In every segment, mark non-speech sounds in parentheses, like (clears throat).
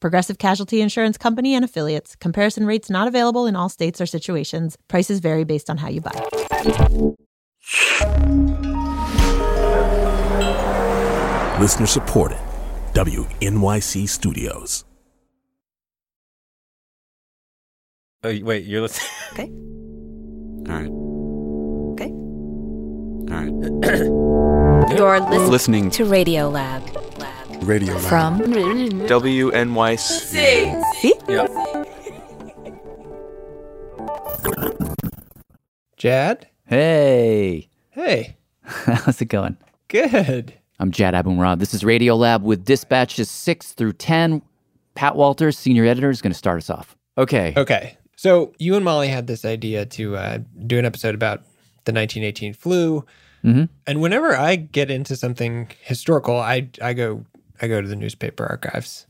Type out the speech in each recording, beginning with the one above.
Progressive Casualty Insurance Company and affiliates. Comparison rates not available in all states or situations. Prices vary based on how you buy. Listener supported. WNYC Studios. Oh, wait, you're listening. (laughs) Okay. All right. Okay. All right. (clears throat) You're listening Listening to Radio Lab. Radio Lab. From WNYC. See? Jad? Hey, Hey, (laughs) how's it going? good. I'm Jad Abumrad. This is Radio Lab with dispatches 6 through 10. Pat Walters, senior editor, is going to start us off. Okay. Okay. So you and Molly had this idea to uh, do an episode about the 1918 flu. Mhm. And whenever I get into something historical, I I go I go to the newspaper archives.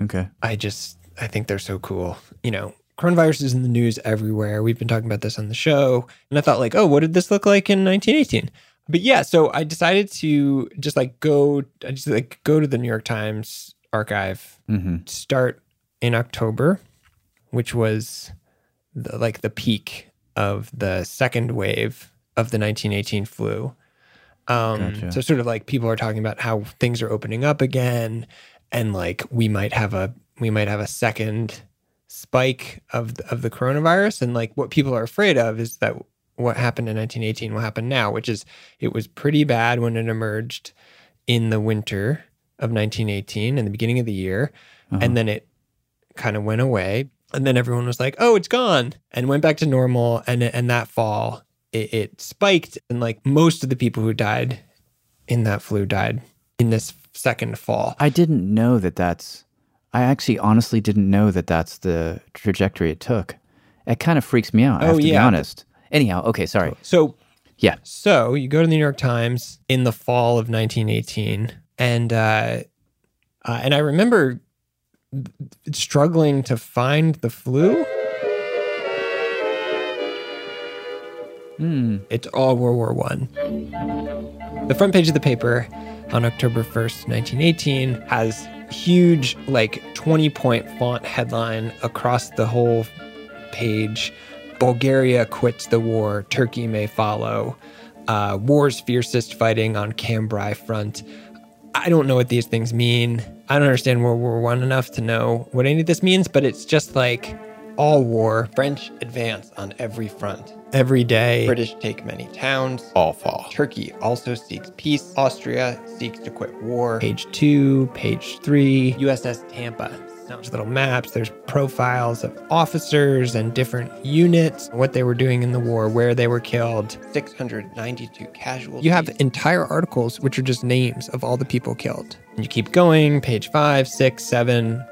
Okay. I just I think they're so cool. You know, coronavirus is in the news everywhere. We've been talking about this on the show, and I thought like, oh, what did this look like in 1918? But yeah, so I decided to just like go, I just like go to the New York Times archive, Mm-hmm. start in October, which was the, like the peak of the second wave of the 1918 flu. Um, Gotcha. So sort of like people are talking about how things are opening up again, and like we might have a we might have a second spike of the, of the coronavirus, and like what people are afraid of is that what happened in 1918 will happen now, which is it was pretty bad when it emerged in the winter of 1918 in the beginning of the year, and then it kind of went away, and then everyone was like, "Oh, it's gone," and went back to normal, and and that fall it, it spiked, and like most of the people who died in that flu died in this second fall. I didn't know that that's. I actually honestly didn't know that that's the trajectory it took. It kind of freaks me out. I Oh, have to be honest. Anyhow, okay, sorry. So Yeah. So you go to the New York Times in the fall of 1918, and uh, uh, and I remember struggling to find the flu. Hmm. It's all World War One. The front page of the paper on October 1st, 1918, has huge, like 20 point font headline across the whole page. Bulgaria quits the war, Turkey may follow. Uh, war's fiercest fighting on Cambrai front. I don't know what these things mean. I don't understand World War One enough to know what any of this means, but it's just like all war. French advance on every front. Every day. British take many towns. All fall. Turkey also seeks peace. Austria seeks to quit war. Page two, page three. USS Tampa. There's little maps, there's profiles of officers and different units, what they were doing in the war, where they were killed. 692 casualties. You have entire articles which are just names of all the people killed. And you keep going, page five, six, seven,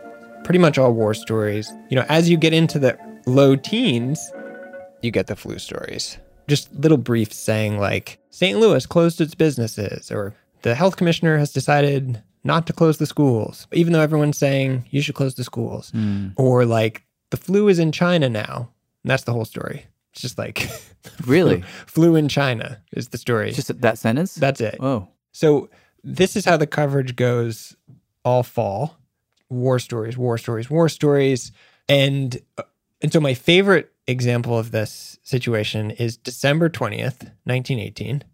pretty much all war stories. You know, as you get into the low teens, you get the flu stories. Just little briefs saying, like, St. Louis closed its businesses, or the health commissioner has decided not to close the schools, even though everyone's saying you should close the schools. Hmm. Or, like, the flu is in China now. And that's the whole story. It's just like, (laughs) Really? flu in China is the story. Just that sentence? That's it. Oh. So this is how the coverage goes all fall. War stories, war stories, war stories. And uh, and so my favorite example of this situation is December 20th, 1918.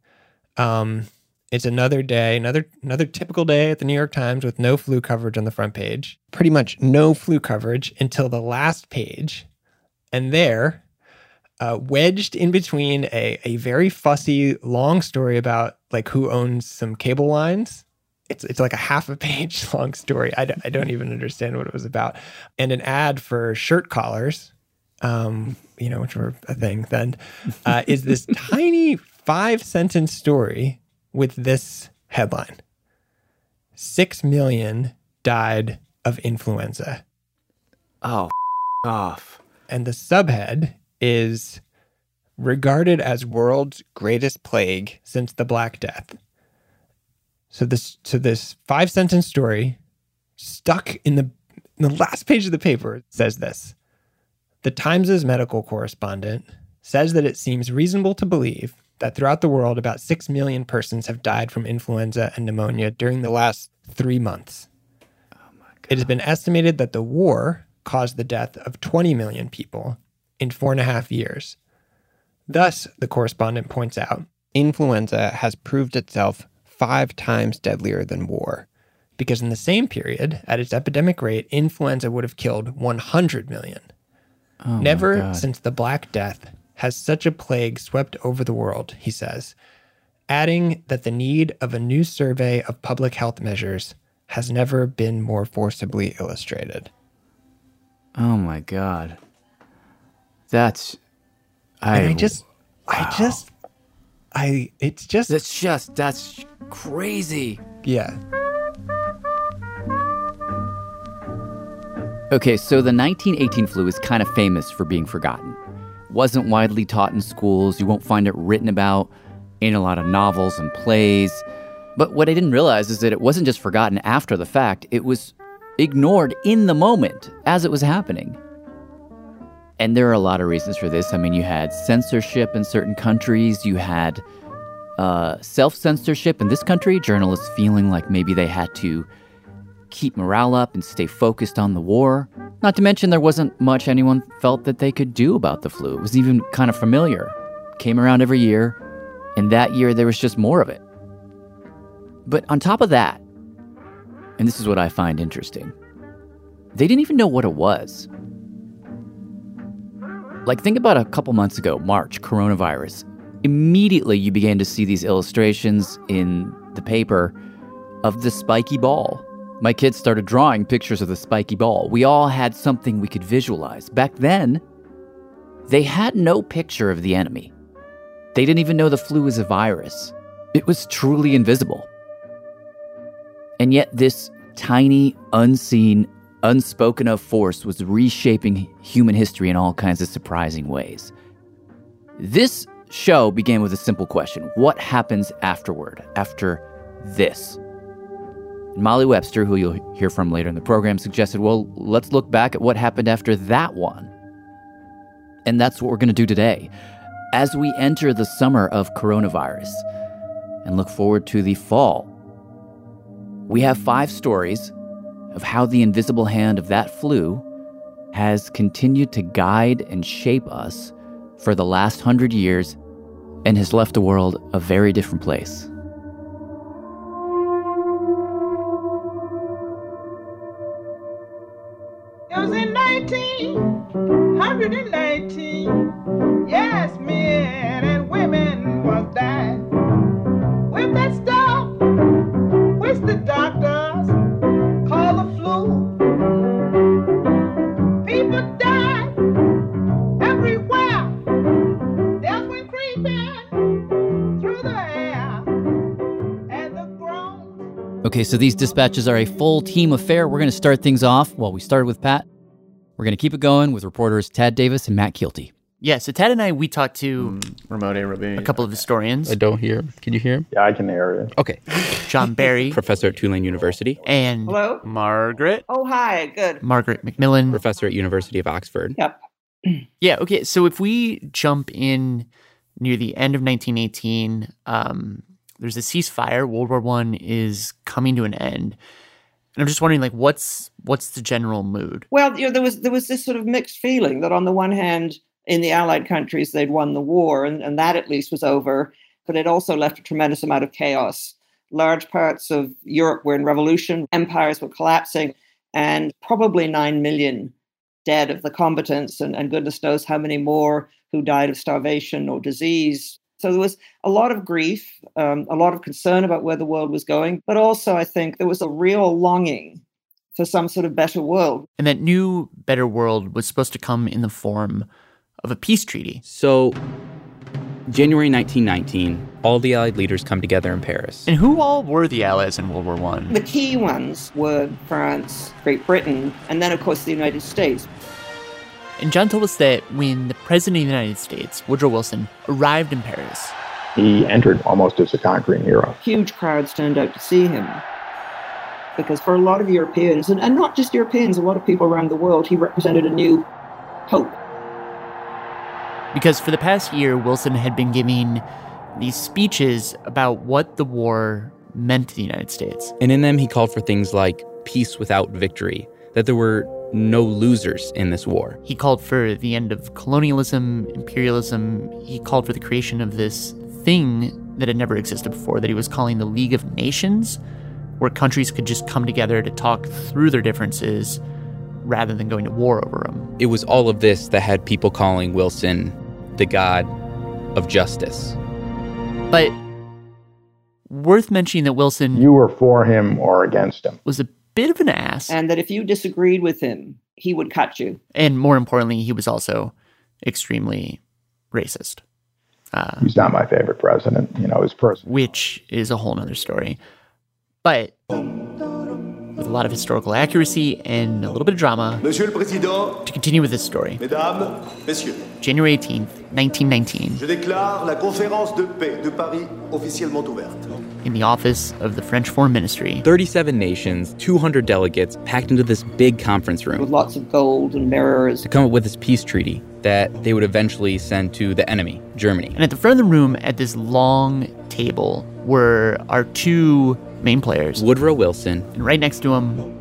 Um it's another day, another another typical day at the New York Times with no flu coverage on the front page. Pretty much no flu coverage until the last page. And there, uh, wedged in between a, a very fussy long story about like who owns some cable lines. It's, it's like a half a (laughs) page long story. I, d- I don't even understand what it was about. And an ad for shirt collars, um, you know, which were a thing then, uh, is this (laughs) tiny five sentence story with this headline Six million died of influenza. Oh, off. And the subhead is regarded as world's greatest plague since the Black Death. So this so this five sentence story stuck in the in the last page of the paper says this. The Times' medical correspondent says that it seems reasonable to believe that throughout the world about 6 million persons have died from influenza and pneumonia during the last 3 months. Oh it has been estimated that the war caused the death of 20 million people in four and a half years. Thus, the correspondent points out, influenza has proved itself five times deadlier than war. Because in the same period, at its epidemic rate, influenza would have killed 100 million. Oh Never since the Black Death has such a plague swept over the world, he says, adding that the need of a new survey of public health measures has never been more forcibly illustrated. Oh my god. That's I, And I just, I just, I, it's just, that's just that's crazy. yeah. Okay, so the 1918 flu is kind of famous for being forgotten. Wasn't widely taught in schools. You won't find it written about in a lot of novels and plays. But what I didn't realize is that it wasn't just forgotten after the fact, it was ignored in the moment as it was happening. And there are a lot of reasons for this. I mean, you had censorship in certain countries, you had uh, self censorship in this country, journalists feeling like maybe they had to keep morale up and stay focused on the war. Not to mention, there wasn't much anyone felt that they could do about the flu. It was even kind of familiar. Came around every year, and that year there was just more of it. But on top of that, and this is what I find interesting, they didn't even know what it was. Like, think about a couple months ago, March, coronavirus. Immediately, you began to see these illustrations in the paper of the spiky ball. My kids started drawing pictures of the spiky ball. We all had something we could visualize. Back then, they had no picture of the enemy. They didn't even know the flu was a virus. It was truly invisible. And yet, this tiny, unseen, unspoken of force was reshaping human history in all kinds of surprising ways. This show began with a simple question What happens afterward, after this? Molly Webster, who you'll hear from later in the program, suggested, well, let's look back at what happened after that one. And that's what we're going to do today. As we enter the summer of coronavirus and look forward to the fall, we have five stories of how the invisible hand of that flu has continued to guide and shape us for the last hundred years and has left the world a very different place. It was in 1919. Yes, Okay, so these dispatches are a full team affair. We're going to start things off. Well, we started with Pat. We're going to keep it going with reporters Tad Davis and Matt Kielty. Yeah, so Ted and I, we talked to Remote A Rabin. a couple of historians, I don't hear. Can you hear him? Yeah, I can hear you. Okay. John Barry Professor at Tulane University. and Hello? Margaret. Oh, hi. Good. Margaret MacMillan. Professor at University of Oxford. Yep. Yeah, okay, so if we jump in near the end of 1918, um, there's a ceasefire. World War One is coming to an end. And I'm just wondering, like, what's what's the general mood? Well, you know, there was there was this sort of mixed feeling that on the one hand, in the Allied countries, they'd won the war, and, and that at least was over. But it also left a tremendous amount of chaos. Large parts of Europe were in revolution, empires were collapsing, and probably nine million dead of the combatants, and, and goodness knows how many more who died of starvation or disease. So there was a lot of grief, um, a lot of concern about where the world was going, but also I think there was a real longing for some sort of better world. And that new, better world was supposed to come in the form of a peace treaty. So, January 1919, all the Allied leaders come together in Paris. And who all were the allies in World War One? The key ones were France, Great Britain, and then, of course, the United States. And John told us that when the President of the United States, Woodrow Wilson, arrived in Paris, he entered almost as a conquering hero. Huge crowds turned out to see him. Because for a lot of Europeans, and, and not just Europeans, a lot of people around the world, he represented a new hope. Because for the past year, Wilson had been giving these speeches about what the war meant to the United States. And in them, he called for things like peace without victory, that there were no losers in this war. He called for the end of colonialism, imperialism. He called for the creation of this thing that had never existed before, that he was calling the League of Nations, where countries could just come together to talk through their differences rather than going to war over them. It was all of this that had people calling Wilson the god of justice. But worth mentioning that Wilson You were for him or against him. was a bit of an ass. And that if you disagreed with him, he would cut you. And more importantly, he was also extremely racist. Uh, He's not my favorite president. You know, his person. which is a whole nother story. But with a lot of historical accuracy and a little bit of drama, Monsieur le Président, to continue with this story, Mesdames, Messieurs, January 18th, 1919, je déclare la conférence de paix de Paris officiellement ouverte. In the office of the French Foreign Ministry, 37 nations, 200 delegates packed into this big conference room. With lots of gold and mirrors. to come up with this peace treaty that they would eventually send to the enemy, Germany. and at the front of the room, at this long table, were our two main players. Woodrow Wilson, And right next to him,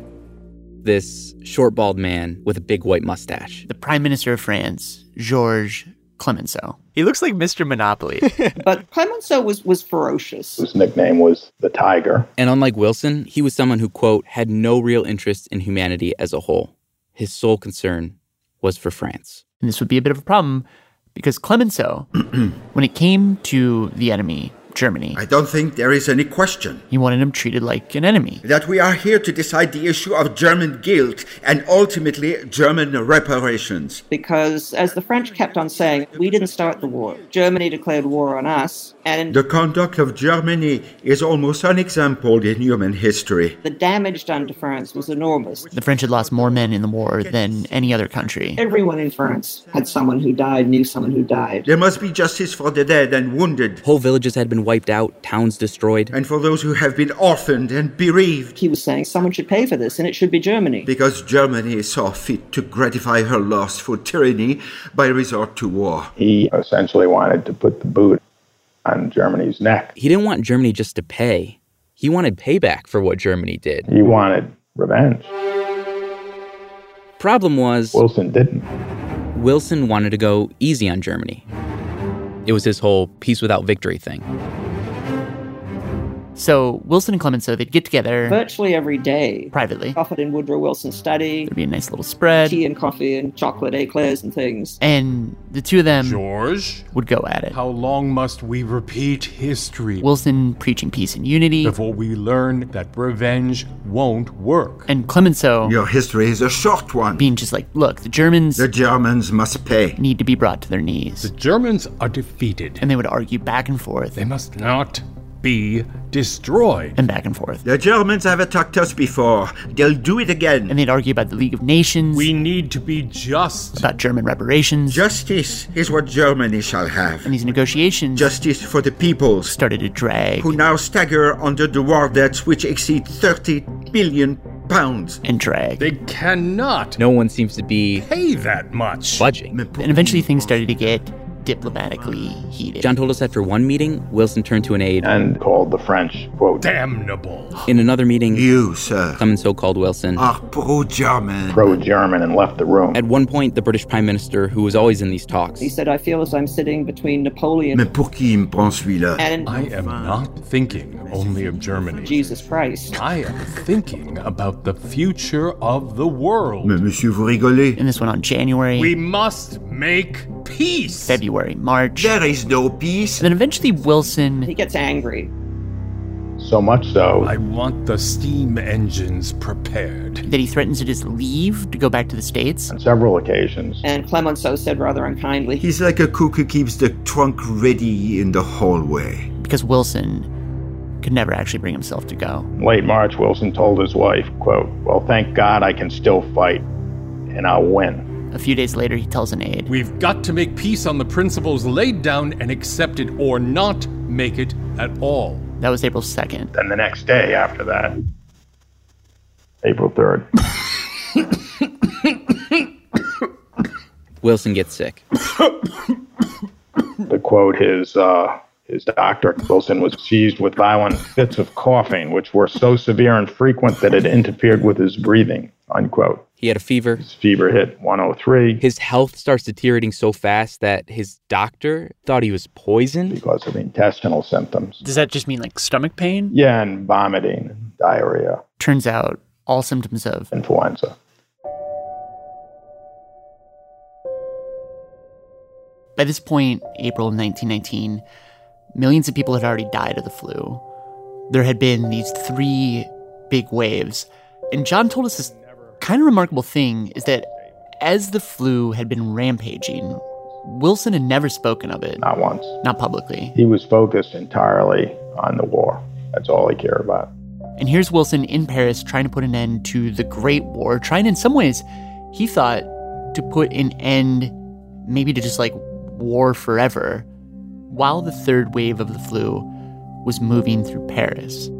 this short bald man with a big white mustache. the Prime Minister of France, Georges Clemenceau. He looks like Mr. Monopoly. (laughs) But Clemenceau was, was ferocious. His nickname was the Tiger. And unlike Wilson, he was someone who, quote, had no real interest in humanity as a whole. His sole concern was for France. And this would be a bit of a problem because Clemenceau, (clears throat) when it came to the enemy, Germany, I don't think there is any question he wanted him treated like an enemy. that we are here to decide the issue of German guilt and ultimately German reparations. Because as the French kept on saying, we didn't start the war. Germany declared war on us. And The conduct of Germany is almost unexampled in human history. the damage done to France was enormous. The French had lost more men in the war than any other country. Everyone in France had someone who died, knew someone who died. There must be justice for the dead and wounded, Whole villages had been wiped out, towns destroyed. and for those who have been orphaned and bereaved. He was saying someone should pay for this, and it should be Germany. Because Germany saw fit to gratify her lust for tyranny by resort to war. He essentially wanted to put the boot on Germany's neck. He didn't want Germany just to pay, he wanted payback for what Germany did. He wanted revenge. Problem was, Wilson didn't. Wilson wanted to go easy on Germany. It was his whole peace without victory thing. So Wilson and Clemenceau, they'd get together Virtually every day. privately. Offered in Woodrow Wilson's study, There'd be a nice little spread. tea and coffee and chocolate eclairs and things. And the two of them George, would go at it. how long must we repeat history Wilson preaching peace and unity, before we learn that revenge won't work? and Clemenceau Your history is a short one. being just like, look, the Germans The Germans must pay. need to be brought to their knees. The Germans are defeated. And they would argue back and forth They must not be destroyed. and back and forth. The Germans have attacked us before. They'll do it again. And they'd argue about the League of Nations, We need to be just. about German reparations. Justice is what Germany shall have. and these negotiations Justice for the peoples started to drag who now stagger under the war debts which exceed 30 billion pounds. and drag. They cannot No one seems to be pay that much. budging. And eventually things started to get diplomatically heated. John told us after one meeting, Wilson turned to an aide. And called the French, quote, Damnable. In another meeting, You, sir, Clemenceau called Wilson. Ah, are pro-German. pro German and left the room. At one point, the British Prime Minister, who was always in these talks, He said, I feel as I'm sitting between Napoleon Mais pour qui me prend celui-là? and I am not thinking only of Germany. Jesus Christ. I am thinking about the future of the world. Mais monsieur, vous rigolez. and this went on January, We must make peace. February, March. There is no peace. then eventually Wilson He gets angry. So much so, I want the steam engines prepared. that he threatens to just leave to go back to the States. on several occasions, And Clemenceau said rather unkindly, He's like a cook who keeps the trunk ready in the hallway. because Wilson could never actually bring himself to go. late March, Wilson told his wife, quote, Well, thank God I can still fight, and I'll win. A few days later, he tells an aide We've got to make peace on the principles laid down and accept it or not make it at all. That was April 2nd. Then the next day after that, April 3rd, Wilson gets sick. to quote his uh, his doctor, Wilson was seized with violent fits of coughing, which were so severe and frequent that it interfered with his breathing. Unquote. He had a fever. His fever hit 103 His health starts deteriorating so fast that his doctor thought he was poisoned. because of intestinal symptoms. Does that just mean like stomach pain? Yeah, and vomiting, diarrhea, Turns out all symptoms of influenza. By this point, April of 1919, millions of people had already died of the flu. There had been these three big waves. And John told us this kind of remarkable thing is that as the flu had been rampaging, Wilson had never spoken of it. Not once. Not publicly. He was focused entirely on the war. That's all he cared about. And here's Wilson in Paris trying to put an end to the Great War, trying in some ways, he thought, to put an end maybe to just like war forever, while the third wave of the flu was moving through Paris.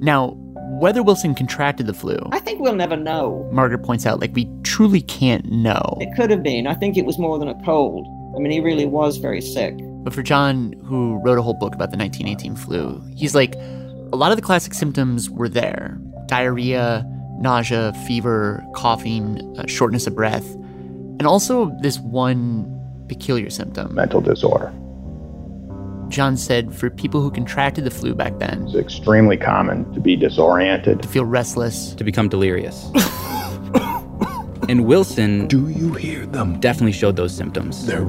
Now, whether Wilson contracted the flu, I think we'll never know. Margaret points out, like we truly can't know. It could have been. I think it was more than a cold. I mean, he really was very sick. But for John, who wrote a whole book about the 1918 flu, he's like, a lot of the classic symptoms were there diarrhea, nausea, fever, coughing, uh, shortness of breath, and also this one peculiar symptom. Mental disorder. John said for people who contracted the flu back then, It's extremely common to be disoriented, to feel restless, to become delirious. (laughs) and Wilson Do you hear them? definitely showed those symptoms. They're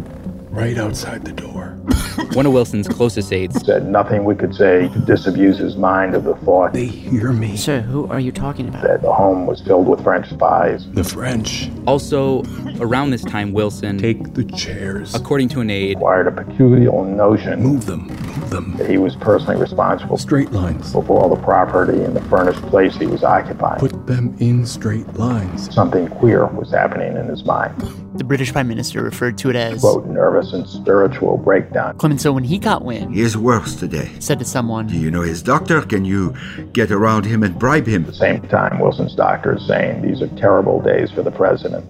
right outside the door. (laughs) One of Wilson's closest aides said nothing we could say to disabuse his mind of the thought They hear me. Sir, who are you talking about? that the home was filled with French spies. The French. Also, around this time, Wilson, Take the chairs. according to an aide, Acquired a peculiar notion Move them. Move them. that he was personally responsible Straight lines. for all the property and the furnished place he was occupying. Put them in straight lines. Something queer was happening in his mind. The British Prime Minister referred to it as Quote, nervous and spiritual breakdown. Clemenceau when he got wind, He is worse today. said to someone, Do you know his doctor? Can you get around him and bribe him? At the same time, Wilson's doctor is saying these are terrible days for the president.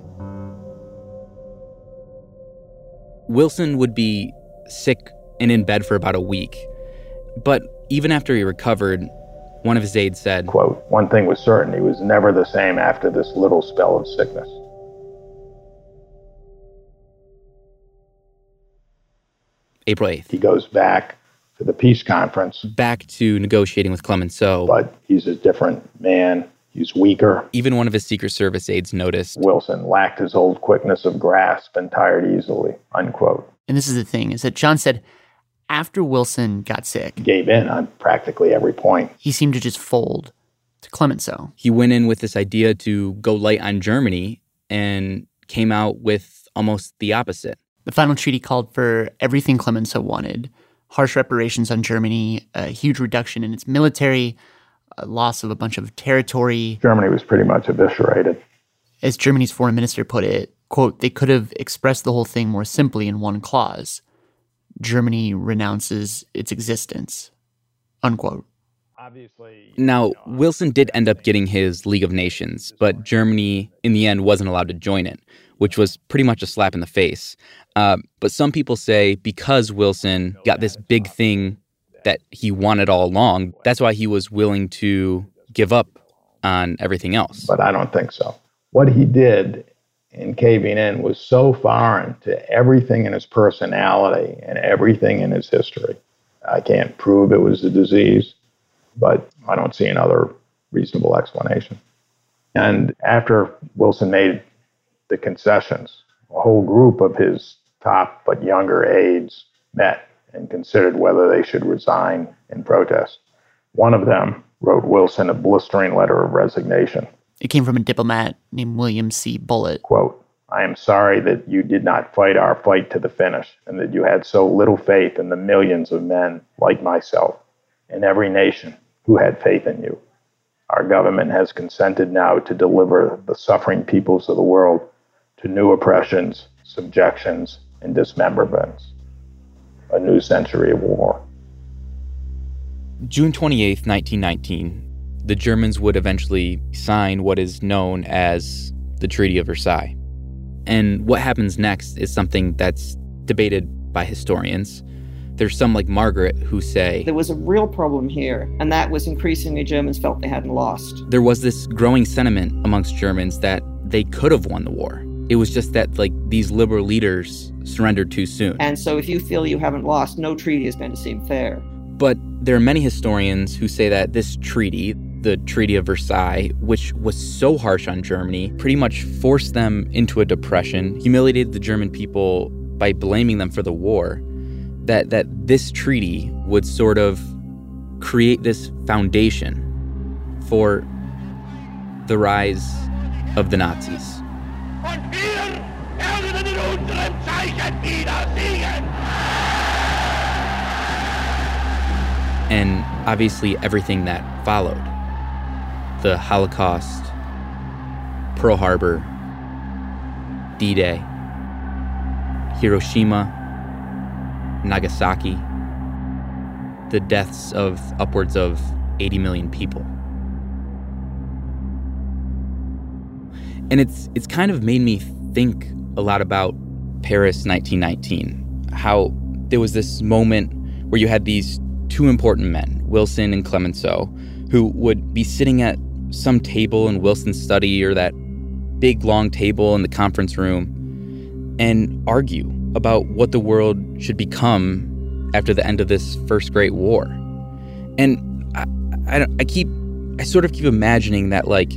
Wilson would be sick and in bed for about a week. But even after he recovered, one of his aides said, Quote, one thing was certain, he was never the same after this little spell of sickness. April 8th, He goes back to the peace conference, back to negotiating with Clemenceau. but he's a different man. He's weaker. Even one of his Secret Service aides noticed Wilson lacked his old quickness of grasp and tired easily. Unquote. and this is the thing, is that John said after Wilson got sick, Gave in on practically every point. he seemed to just fold to Clemenceau. he went in with this idea to go light on Germany and came out with almost the opposite. The final treaty called for everything Clemenceau wanted harsh reparations on Germany, a huge reduction in its military, a loss of a bunch of territory. Germany was pretty much eviscerated. As Germany's foreign minister put it, quote, they could have expressed the whole thing more simply in one clause. Germany renounces its existence. Unquote. Obviously, Now, Wilson did end up getting his League of Nations, but Germany, in the end, wasn't allowed to join it, which was pretty much a slap in the face. Uh, but some people say because Wilson got this big thing that he wanted all along, that's why he was willing to give up on everything else. but I don't think so. What he did in caving in was so foreign to everything in his personality and everything in his history. I can't prove it was a disease, but I don't see another reasonable explanation. And after Wilson made the concessions, a whole group of his top but younger aides met and considered whether they should resign in protest. One of them wrote Wilson a blistering letter of resignation. It came from a diplomat named William C. Bullitt. Quote, I am sorry that you did not fight our fight to the finish and that you had so little faith in the millions of men like myself in every nation who had faith in you. Our government has consented now to deliver the suffering peoples of the world to new oppressions, subjections, and dismemberments. A new century of war. June 28, 1919, the Germans would eventually sign what is known as the Treaty of Versailles. And what happens next is something that's debated by historians. There's some like Margaret who say There was a real problem here, and that was increasingly Germans felt they hadn't lost. there was this growing sentiment amongst Germans that they could have won the war. It was just that like these liberal leaders surrendered too soon. And so if you feel you haven't lost, no treaty is going to seem fair. But there are many historians who say that this treaty, the Treaty of Versailles, which was so harsh on Germany, pretty much forced them into a depression, humiliated the German people by blaming them for the war, that that this treaty would sort of create this foundation for the rise of the Nazis. And obviously everything that followed. The Holocaust, Pearl Harbor, D-Day, Hiroshima, Nagasaki, the deaths of upwards of 80 million people. And it's it's kind of made me think a lot about Paris 1919. How there was this moment where you had these two important men, Wilson and Clemenceau, who would be sitting at some table in Wilson's study or that big long table in the conference room and argue about what the world should become after the end of this first great war. And I, I, I keep, I sort of keep imagining that, like,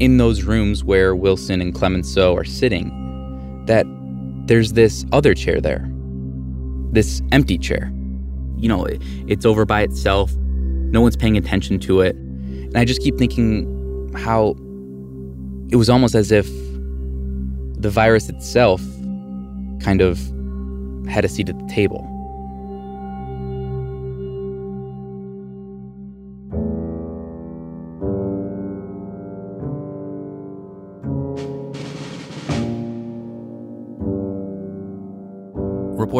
in those rooms where Wilson and Clemenceau are sitting, that there's this other chair there, this empty chair. You know, it, it's over by itself, no one's paying attention to it. And I just keep thinking how it was almost as if the virus itself kind of had a seat at the table.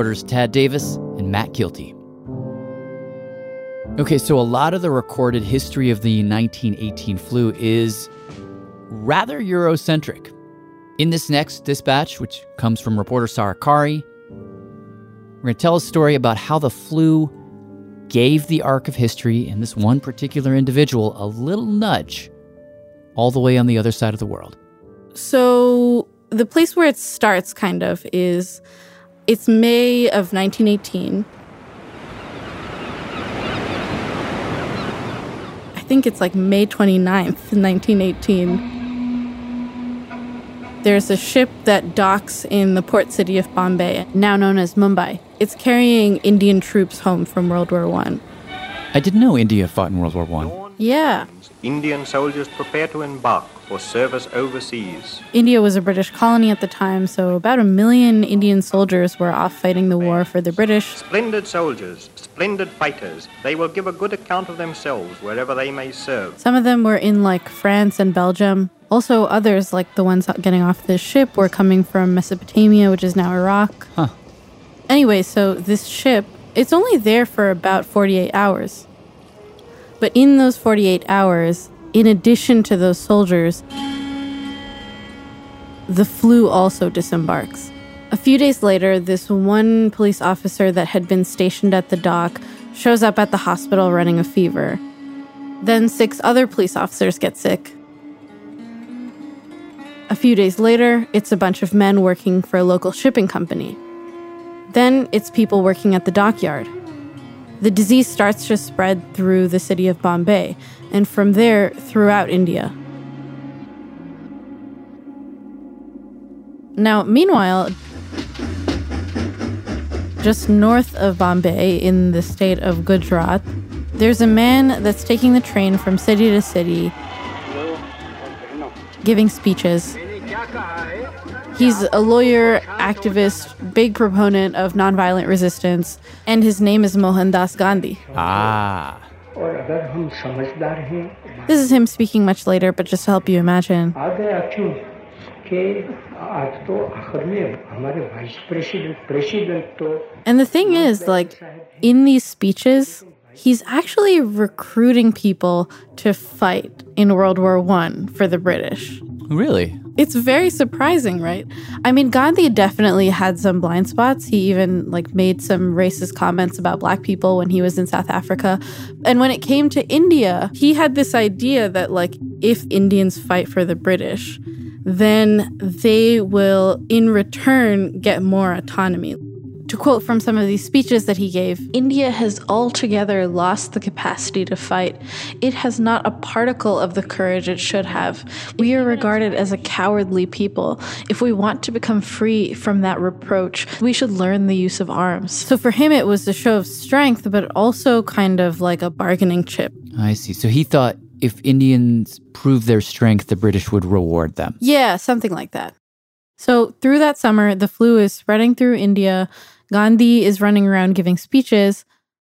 Reporters Tad Davis and Matt Kielty. Okay, so a lot of the recorded history of the 1918 flu is rather Eurocentric. In this next dispatch, which comes from reporter Sarah Qari, we're going to tell a story about how the flu gave the arc of history and this one particular individual a little nudge all the way on the other side of the world. So the place where it starts kind of is it's May of 1918. I think it's like May 29th, 1918. There's a ship that docks in the port city of Bombay, now known as Mumbai. It's carrying Indian troops home from World War One. I didn't know India fought in World War One. Yeah. Indian soldiers prepare to embark for service overseas. India was a British colony at the time, so about a million Indian soldiers were off fighting the war for the British. Splendid soldiers, splendid fighters, they will give a good account of themselves wherever they may serve. Some of them were in like France and Belgium. Also, others, like the ones getting off this ship, were coming from Mesopotamia, which is now Iraq. Huh. Anyway, so this ship, it's only there for about 48 hours. But in those 48 hours, in addition to those soldiers, the flu also disembarks. A few days later, this one police officer that had been stationed at the dock shows up at the hospital running a fever. Then six other police officers get sick. A few days later, it's a bunch of men working for a local shipping company. Then it's people working at the dockyard. The disease starts to spread through the city of Bombay, and from there throughout India. Now, meanwhile, just north of Bombay in the state of Gujarat, there's a man that's taking the train from city to city, giving speeches. He's a lawyer, activist, big proponent of nonviolent resistance, and his name is Mohandas Gandhi. Ah. This is him speaking much later, but just to help you imagine. And the thing is, like, in these speeches, he's actually recruiting people to fight in World War One for the British. Really? It's very surprising, right? I mean, Gandhi definitely had some blind spots. He even like made some racist comments about black people when he was in South Africa. And when it came to India, he had this idea that like if Indians fight for the British, then they will in return get more autonomy. To quote from some of these speeches that he gave India has altogether lost the capacity to fight. It has not a particle of the courage it should have. We are regarded as a cowardly people. If we want to become free from that reproach, we should learn the use of arms. So for him, it was a show of strength, but also kind of like a bargaining chip. I see. So he thought if Indians prove their strength, the British would reward them. Yeah, something like that. So through that summer, the flu is spreading through India. Gandhi is running around giving speeches.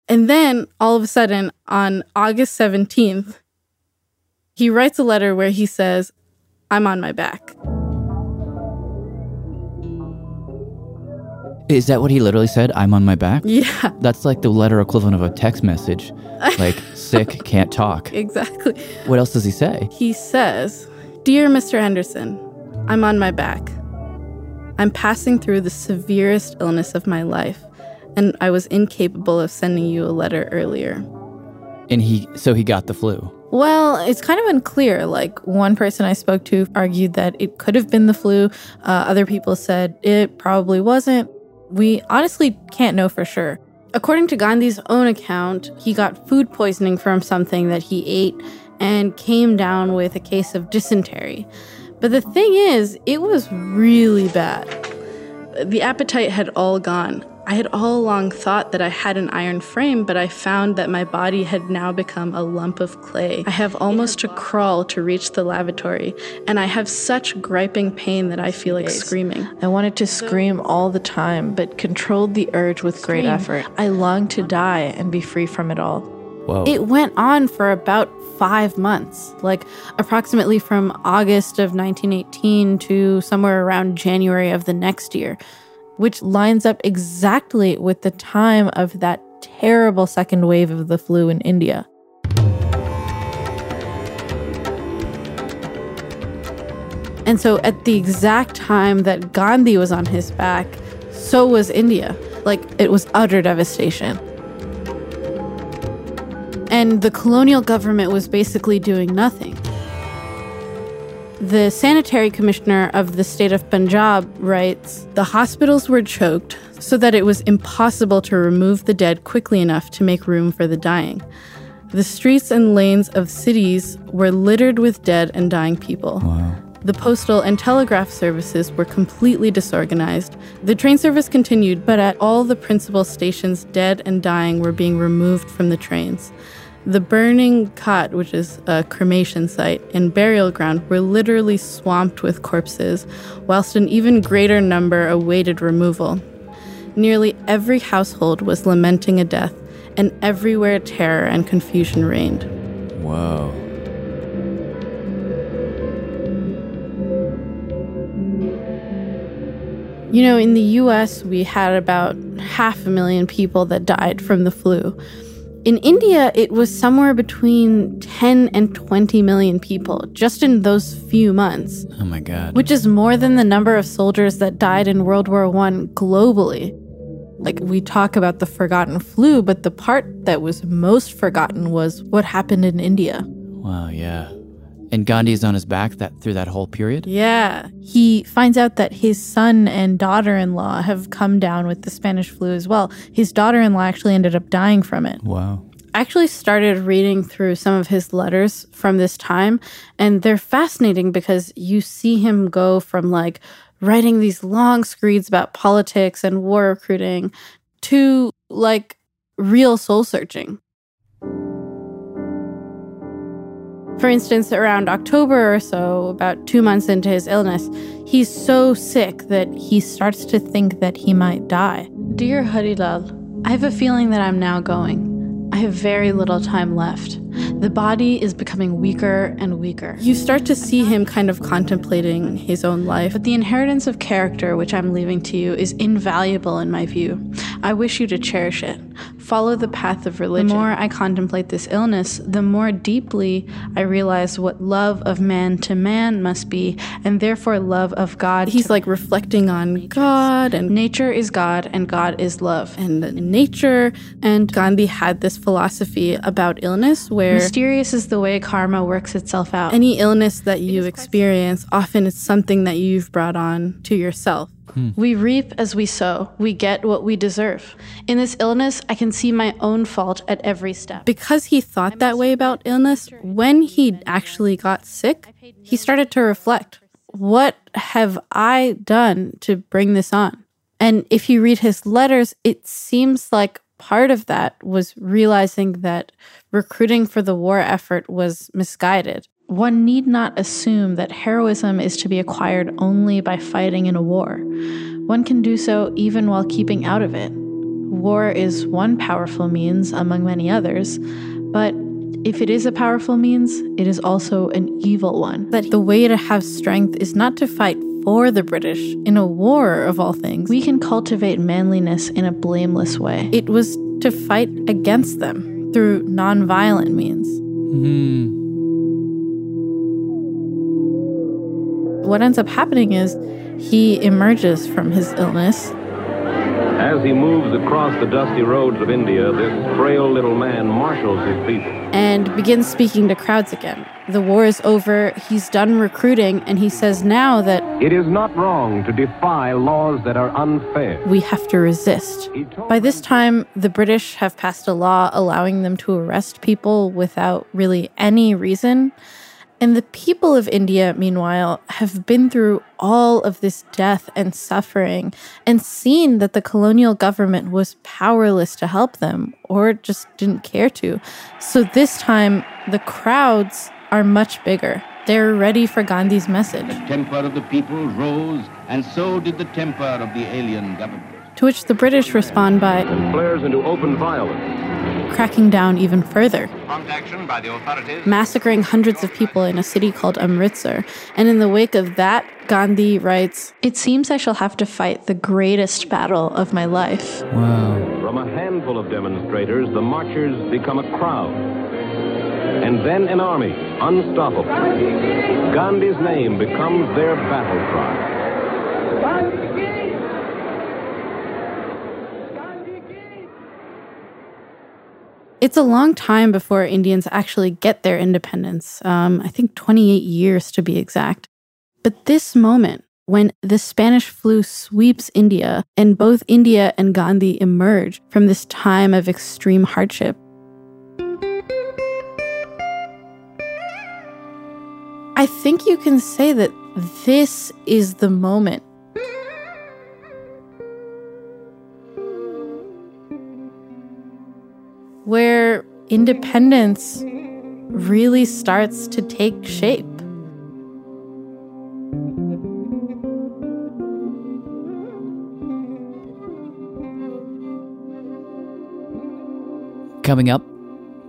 And then all of a sudden, on August 17th, he writes a letter where he says, I'm on my back. Is that what he literally said? I'm on my back? Yeah. That's like the letter equivalent of a text message. Like, (laughs) sick, can't talk. Exactly. What else does he say? He says, Dear Mr. Henderson, I'm on my back. I'm passing through the severest illness of my life, and I was incapable of sending you a letter earlier. And he, so he got the flu. Well, it's kind of unclear. Like, one person I spoke to argued that it could have been the flu. Uh, other people said it probably wasn't. We honestly can't know for sure. According to Gandhi's own account, he got food poisoning from something that he ate and came down with a case of dysentery. But the thing is, it was really bad. The appetite had all gone. I had all along thought that I had an iron frame, but I found that my body had now become a lump of clay. I have almost to crawl to reach the lavatory, and I have such griping pain that I feel like screaming. I wanted to scream all the time, but controlled the urge with great effort. I longed to die and be free from it all. Whoa. It went on for about five months, like approximately from August of 1918 to somewhere around January of the next year, which lines up exactly with the time of that terrible second wave of the flu in India. And so, at the exact time that Gandhi was on his back, so was India. Like, it was utter devastation. And the colonial government was basically doing nothing. The sanitary commissioner of the state of Punjab writes The hospitals were choked so that it was impossible to remove the dead quickly enough to make room for the dying. The streets and lanes of cities were littered with dead and dying people. The postal and telegraph services were completely disorganized. The train service continued, but at all the principal stations, dead and dying were being removed from the trains. The burning ghat, which is a cremation site, and burial ground were literally swamped with corpses, whilst an even greater number awaited removal. Nearly every household was lamenting a death, and everywhere terror and confusion reigned. Whoa. You know, in the US, we had about half a million people that died from the flu. In India, it was somewhere between 10 and 20 million people just in those few months, Oh my God. which is more than the number of soldiers that died in World War I globally. Like, we talk about the forgotten flu, but the part that was most forgotten was what happened in India. Wow, yeah. And Gandhi is on his back that through that whole period? Yeah. He finds out that his son and daughter in law have come down with the Spanish flu as well. His daughter in law actually ended up dying from it. Wow. I actually started reading through some of his letters from this time, and they're fascinating because you see him go from like writing these long screeds about politics and war recruiting to like real soul searching. For instance, around October or so, about two months into his illness, he's so sick that he starts to think that he might die. Dear Harilal, I have a feeling that I'm now going. I have very little time left. The body is becoming weaker and weaker. You start to see him kind of contemplating his own life. But the inheritance of character, which I'm leaving to you, is invaluable in my view. I wish you to cherish it. Follow the path of religion. The more I contemplate this illness, the more deeply I realize what love of man to man must be, and therefore love of God. He's like reflecting on God, and nature is God, and God is love. And nature, and Gandhi had this philosophy about illness where mysterious is the way karma works itself out. Any illness that you experience, often it's something that you've brought on to yourself. Hmm. We reap as we sow. We get what we deserve. In this illness, I can see my own fault at every step. Because he thought that way about illness, when he actually got sick, he started to reflect what have I done to bring this on? And if you read his letters, it seems like part of that was realizing that recruiting for the war effort was misguided. One need not assume that heroism is to be acquired only by fighting in a war. One can do so even while keeping out of it. War is one powerful means among many others, but if it is a powerful means, it is also an evil one. That the way to have strength is not to fight for the British in a war of all things. We can cultivate manliness in a blameless way. It was to fight against them through nonviolent means. Hmm. What ends up happening is he emerges from his illness As he moves across the dusty roads of India, this frail little man marshals his people. and begins speaking to crowds again. The war is over, he's done recruiting, and he says now that It is not wrong to defy laws that are unfair. we have to resist. By this time, the British have passed a law allowing them to arrest people without really any reason. And the people of India, meanwhile, have been through all of this death and suffering and seen that the colonial government was powerless to help them or just didn't care to. So this time, the crowds are much bigger. They're ready for Gandhi's message. The temper of the people rose, and so did the temper of the alien government. To which the British respond by Flares into open violence. Cracking down even further, by the authorities. massacring hundreds of people in a city called Amritsar. And in the wake of that, Gandhi writes It seems I shall have to fight the greatest battle of my life. Wow. From a handful of demonstrators, the marchers become a crowd. And then an army, unstoppable. Gandhi's name becomes their battle cry. It's a long time before Indians actually get their independence. Um, I think 28 years to be exact. But this moment, when the Spanish flu sweeps India and both India and Gandhi emerge from this time of extreme hardship, I think you can say that this is the moment where independence really starts to take shape. Coming up,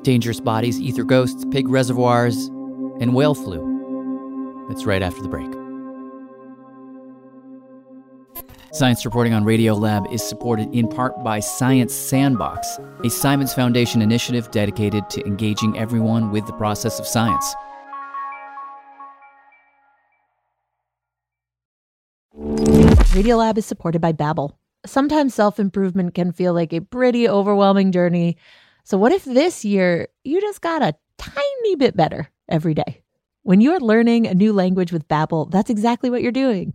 dangerous bodies, ether ghosts, pig reservoirs, and whale flu. That's right after the break. Science reporting on Radiolab is supported in part by Science Sandbox, a Simons Foundation initiative dedicated to engaging everyone with the process of science. Radiolab is supported by Babbel. Sometimes self-improvement can feel like a pretty overwhelming journey. So what if this year you just got a tiny bit better every day? When you're learning a new language with Babbel, that's exactly what you're doing.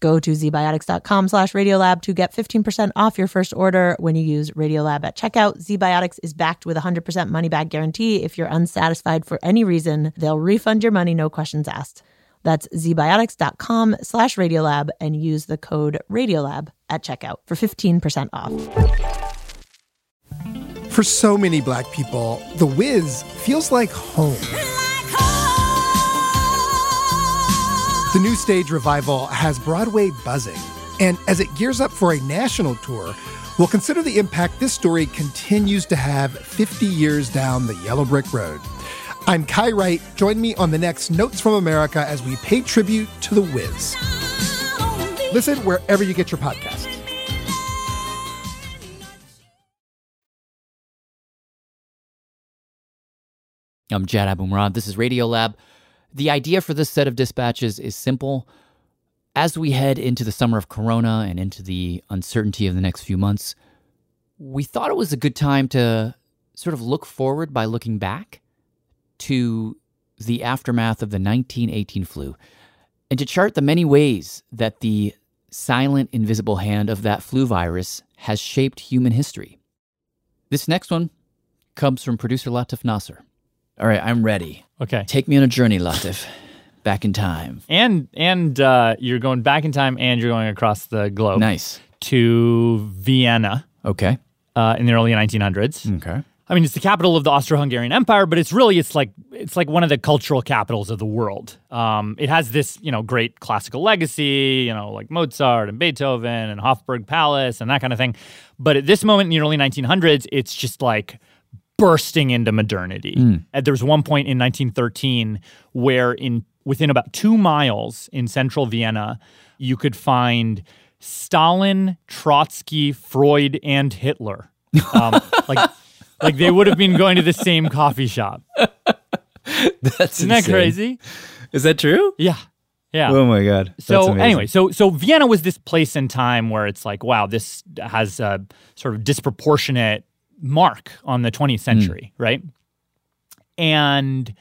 Go to zbiotics.com slash radiolab to get 15% off your first order when you use Radiolab at checkout. ZBiotics is backed with a 100% money back guarantee. If you're unsatisfied for any reason, they'll refund your money, no questions asked. That's zbiotics.com slash radiolab and use the code radiolab at checkout for 15% off. For so many black people, The Wiz feels like home. The new stage revival has Broadway buzzing, and as it gears up for a national tour, we'll consider the impact this story continues to have 50 years down the yellow brick road. I'm Kai Wright. Join me on the next Notes from America as we pay tribute to The Wiz. Listen wherever you get your podcasts. I'm Jad Abumrad. This is Radiolab. The idea for this set of dispatches is simple. As we head into the summer of Corona and into the uncertainty of the next few months, we thought it was a good time to sort of look forward by looking back to the aftermath of the 1918 flu and to chart the many ways that the silent, invisible hand of that flu virus has shaped human history. This next one comes from producer Latif Nasser. All right, I'm ready. Okay. Take me on a journey, Latif. Back in time. And and uh, you're going back in time, and you're going across the globe. Nice. To Vienna. Okay. Uh, in the early 1900s. Okay. I mean, it's the capital of the Austro-Hungarian Empire, but it's really it's like it's like one of the cultural capitals of the world. Um, it has this you know great classical legacy, you know, like Mozart and Beethoven and Hofburg Palace and that kind of thing. But at this moment in the early 1900s, it's just like bursting into modernity. Mm. There was one point in 1913 where in within about two miles in central Vienna, you could find Stalin, Trotsky, Freud, and Hitler. Um, (laughs) like, like they would have been going to the same coffee shop. (laughs) That's Isn't that crazy? Is that true? Yeah. Yeah. Oh my god. That's So amazing. anyway, so so Vienna was this place in time where it's like, wow, this has a sort of disproportionate mark on the 20th century, right? And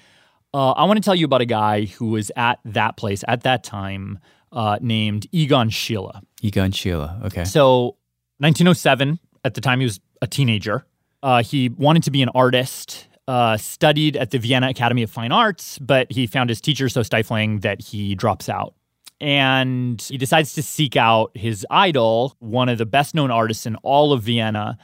uh, I want to tell you about a guy who was at that place at that time, uh, named Egon Schiele. Egon Schiele. Okay. So 1907, at the time he was a teenager, uh, he wanted to be an artist. Uh, studied at the Vienna Academy of Fine Arts, but he found his teacher so stifling that he drops out. And he decides to seek out his idol, one of the best known artists in all of Vienna,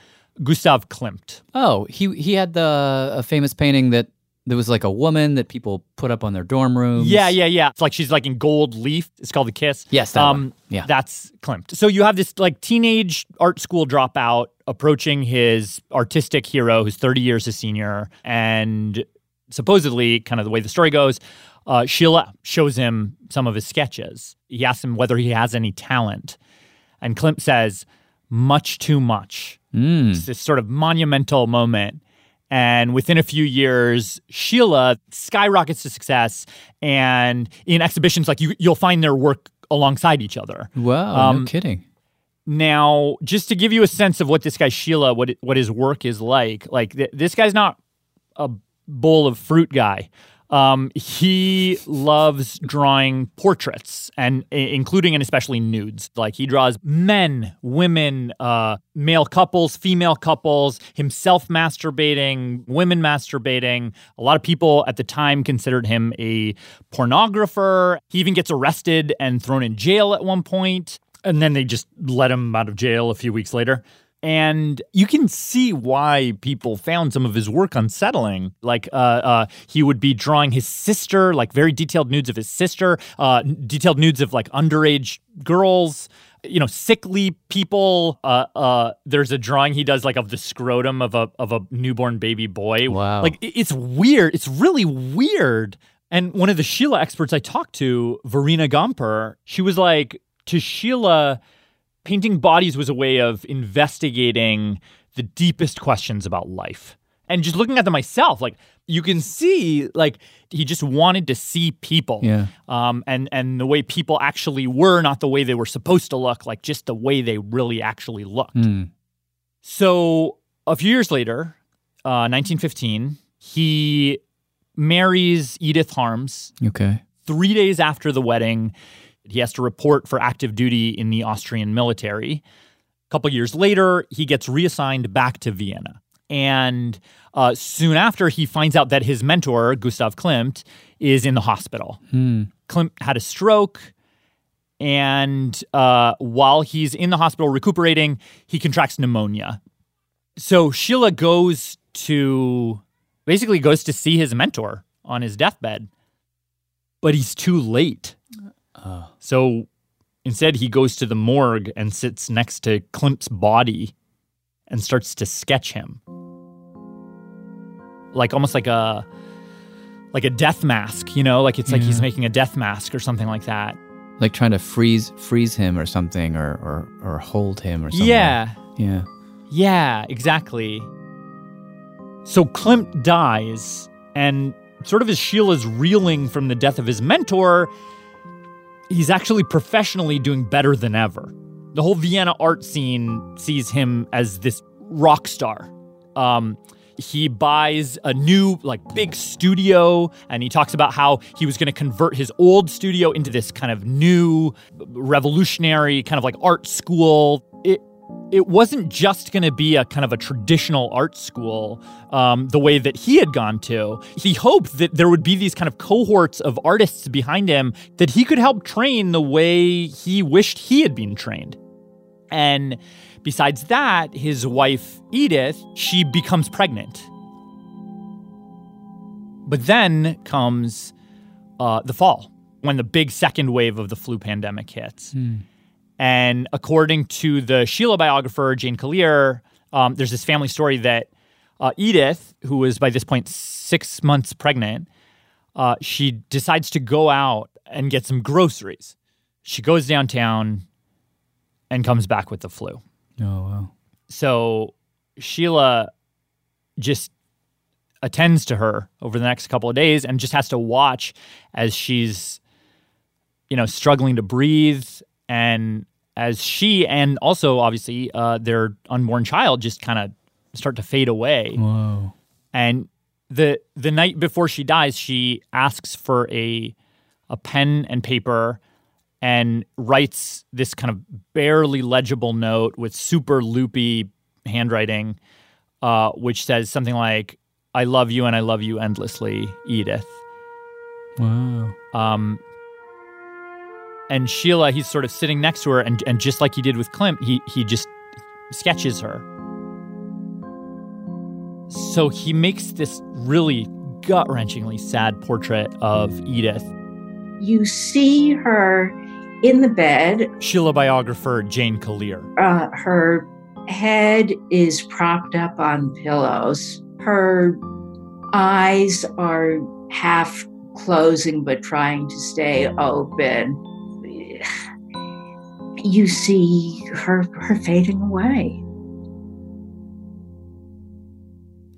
Gustav Klimt. Oh, he he had the a famous painting that there was like a woman that people put up on their dorm rooms. Yeah, yeah, yeah. It's like she's like in gold leaf. It's called The Kiss. Yes, that one. Yeah. That's Klimt. So you have this like teenage art school dropout approaching his artistic hero who's 30 years his senior. And supposedly, kind of the way the story goes, uh, Schiele shows him some of his sketches. He asks him whether he has any talent. And Klimt says, much too much. Mm. It's this sort of monumental moment. And within a few years, Schiele skyrockets to success. And in exhibitions, like you, you'll find their work alongside each other. Wow, no Um, kidding. Now, just to give you a sense of what this guy Schiele, what what his work is like, like th- this guy's not a bowl of fruit guy. Um, he loves drawing portraits and including and especially nudes. Like he draws men, women, uh, male couples, female couples, himself masturbating, women masturbating. A lot of people at the time considered him a pornographer. He even gets arrested and thrown in jail at one point, and then they just let him out of jail a few weeks later. And you can see why people found some of his work unsettling. Like, uh, uh, he would be drawing his sister, like very detailed nudes of his sister, uh, detailed nudes of like underage girls, you know, sickly people. Uh, uh, there's a drawing he does like of the scrotum of a of a newborn baby boy. Wow. Like, it's weird. It's really weird. And one of the Schiele experts I talked to, Verena Gamper, she was like, to Schiele, painting bodies was a way of investigating the deepest questions about life. And just looking at them myself, like you can see, like he just wanted to see people, Yeah. um, and and the way people actually were, not the way they were supposed to look, like just the way they really actually looked. Hmm. So a few years later, uh, 1915, he marries Edith Harms. Okay. Three days after the wedding, he has to report for active duty in the Austrian military. A couple years later, he gets reassigned back to Vienna. And uh, soon after, he finds out that his mentor, Gustav Klimt, is in the hospital. Hmm. Klimt had a stroke. And uh, while he's in the hospital recuperating, he contracts pneumonia. So Schiele goes to basically goes to see his mentor on his deathbed, but he's too late. So instead, he goes to the morgue and sits next to Klimt's body and starts to sketch him, like almost like a like a death mask. You know, like it's like he's making a death mask or something like that. Like trying to freeze freeze him or something or or, or hold him or something. Yeah. Yeah. Yeah, exactly. So Klimt dies, and sort of as Schiele's reeling from the death of his mentor, he's actually professionally doing better than ever. The whole Vienna art scene sees him as this rock star. Um, he buys a new, like, big studio, and he talks about how he was going to convert his old studio into this kind of new, revolutionary kind of like art school. It wasn't just going to be a kind of a traditional art school um, the way that he had gone to. He hoped that there would be these kind of cohorts of artists behind him that he could help train the way he wished he had been trained. And besides that, his wife, Edith, she becomes pregnant. But then comes uh, the fall when the big second wave of the flu pandemic hits. And according to the Schiele biographer, Jane Kallir, um, there's this family story that uh, Edith, who was by this point six months pregnant, uh, she decides to go out and get some groceries. She goes downtown and comes back with the flu. Oh wow. So Schiele just attends to her over the next couple of days and just has to watch as she's you know struggling to breathe and as she and also obviously uh, their unborn child just kind of start to fade away Whoa. and the the night before she dies she asks for a a pen and paper and writes this kind of barely legible note with super loopy handwriting uh, which says something like i love you and i love you endlessly edith Wow. um, and Schiele, he's sort of sitting next to her, and, and just like he did with Klimt, he he just sketches her. So he makes this really gut wrenchingly sad portrait of Edith. You see her in the bed. Schiele biographer Jane Kallir. Uh, her head is propped up on pillows. Her eyes are half closing but trying to stay open. You see her her fading away.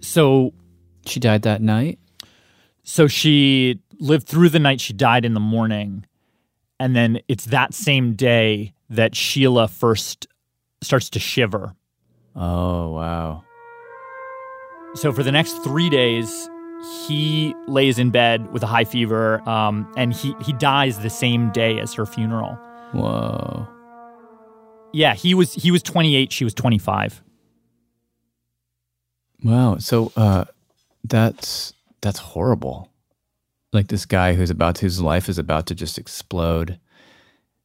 So she died that night. So she lived through the night. She died in the morning, and then it's that same day that Schiele first starts to shiver. Oh wow. So for the next three days, he lays in bed with a high fever, um, and he he dies the same day as her funeral. Whoa. Yeah, he was he was 28. She was 25. Wow. So uh that's that's horrible. Like this guy who's about to, whose life is about to just explode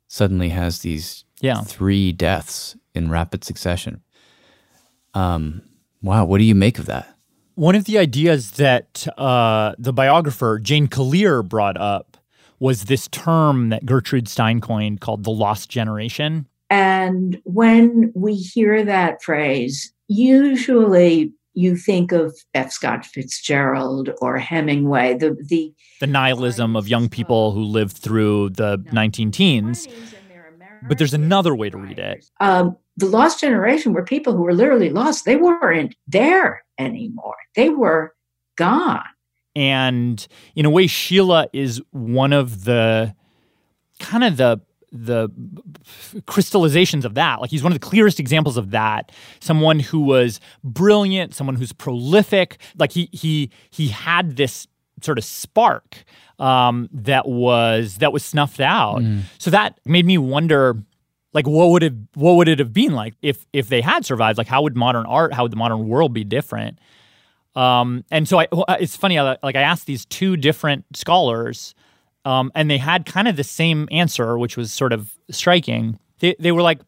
suddenly has these Yeah. three deaths in rapid succession. Um, wow, what do you make of that? One of the ideas that uh, the biographer Jane Kallir brought up was this term that Gertrude Stein coined called the lost generation. And when we hear that phrase, usually you think of F. Scott Fitzgerald or Hemingway, the, the The nihilism of young people who lived through the 19 teens. But there's another way to read it. um, the lost generation were people who were literally lost. They weren't there anymore. They were gone. and in a way Schiele is one of the kind of the the crystallizations of that. Like he's one of the clearest examples of that. Someone who was brilliant someone who's prolific. Like he he he had this sort of spark um, that was that was snuffed out. So that made me wonder like what would it what would it have been like if if they had survived? Like how would modern art how would the modern world be different? Um, and so I, it's funny, like I asked these two different scholars, um, and they had kind of the same answer, which was sort of striking. They, they were like,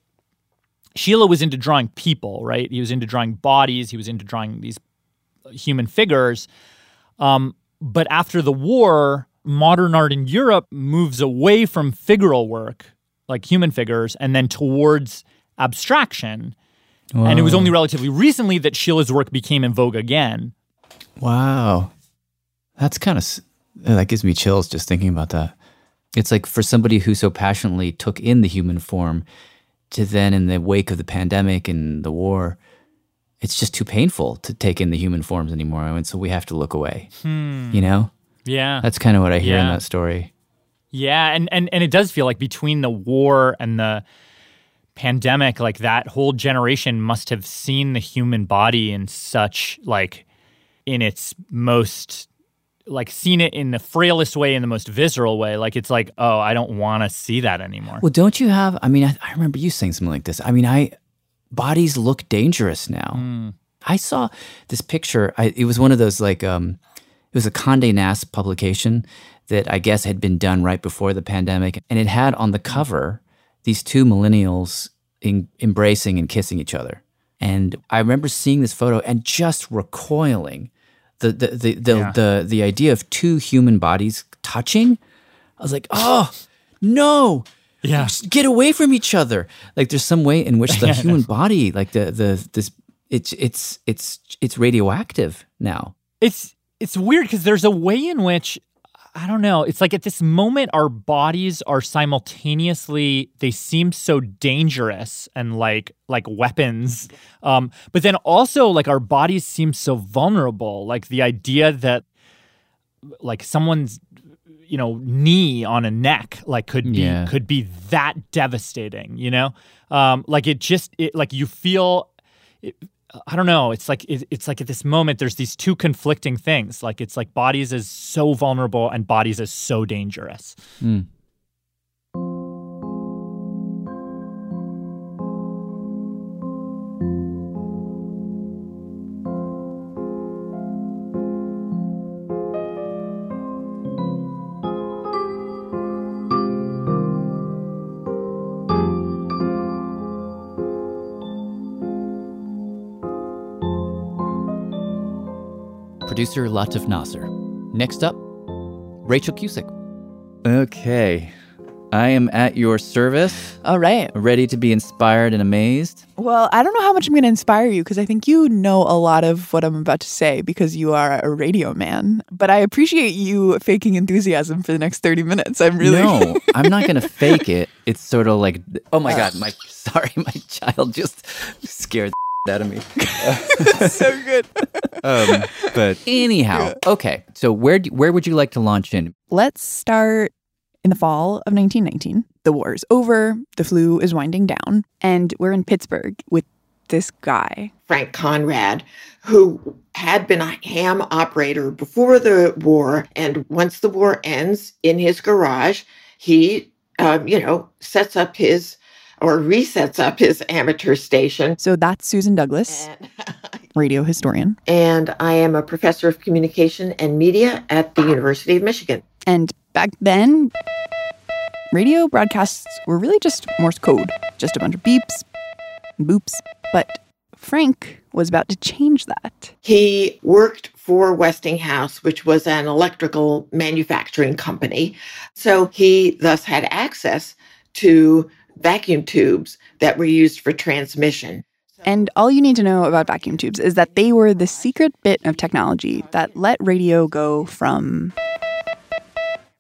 Schiele was into drawing people, right? He was into drawing bodies, he was into drawing these human figures. Um, but after the war, modern art in Europe moves away from figural work, like human figures, and then towards abstraction. And it was only relatively recently that Schiele's work became in vogue again. Wow. That's kind of, that gives me chills just thinking about that. It's like for somebody who so passionately took in the human form to then, in the wake of the pandemic and the war, it's just too painful to take in the human forms anymore. And so we have to look away. Hmm. You know? Yeah. That's kind of what I hear in that story. Yeah, and, and and it does feel like between the war and the pandemic, like that whole generation must have seen the human body in such like in its most like seen it in the frailest way, in the most visceral way. Like it's like, oh, I don't want to see that anymore. Well, don't you have? I mean, I, I remember you saying something like this. I mean, I bodies look dangerous now. Hmm. I saw this picture. I, it was one of those like um, it was a Condé Nast publication that I guess had been done right before the pandemic, and it had on the cover these two millennials in, embracing and kissing each other. And I remember seeing this photo and just recoiling the the the the, Yeah. the, the idea of two human bodies touching. I was like, oh no. Yeah. Just get away from each other. Like there's some way in which the (laughs) human body, like the the this it's it's it's it's radioactive now. It's it's weird because there's a way in which I don't know. It's like at this moment, our bodies are simultaneously they seem so dangerous and like like weapons, um, but then also like our bodies seem so vulnerable. Like the idea that like someone's you know knee on a neck like could be Yeah. could be that devastating. You know, um, like it just it like you feel. It, I don't know. It's like it, it's like at this moment there's these two conflicting things. Like it's like bodies is so vulnerable and bodies is so dangerous. Mm. Producer Latif Nasser. Next up, Rachael Cusick. Okay. I am at your service. All right. Ready to be inspired and amazed. Well, I don't know how much I'm going to inspire you because I think you know a lot of what I'm about to say because you are a radio man. But I appreciate you faking enthusiasm for the next 30 minutes. I'm really. No, (laughs) I'm not going to fake it. It's sort of like, oh my God, my, (laughs) sorry, my child just scared the out of me. (laughs) so good. Um, but (laughs) anyhow, okay. So where do, where would you like to launch in? Let's start in the fall of 1919. The war is over, the flu is winding down, and we're in Pittsburgh with this guy. Frank Conrad, who had been a ham operator before the war. And once the war ends in his garage, he, um, you know, sets up his or resets up his amateur station. So that's Susan Douglas, (laughs) radio historian. And I am a professor of communication and media at the University of Michigan. And back then, radio broadcasts were really just Morse code, just a bunch of beeps and boops. But Frank was about to change that. He worked for Westinghouse, which was an electrical manufacturing company. So he thus had access to vacuum tubes that were used for transmission. And all you need to know about vacuum tubes is that they were the secret bit of technology that let radio go from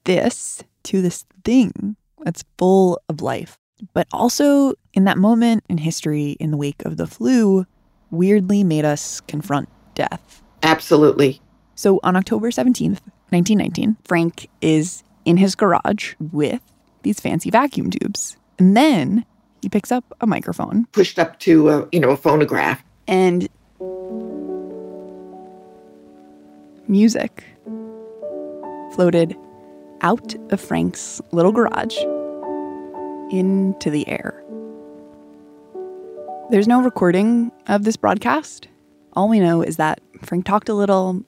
this to this thing that's full of life. But also, in that moment in history, in the wake of the flu, weirdly made us confront death. Absolutely. So on October 17th, 1919, Frank is in his garage with these fancy vacuum tubes. And then he picks up a microphone. Pushed up to, a, you know, a phonograph. And music floated out of Frank's little garage into the air. There's no recording of this broadcast. All we know is that Frank talked a little,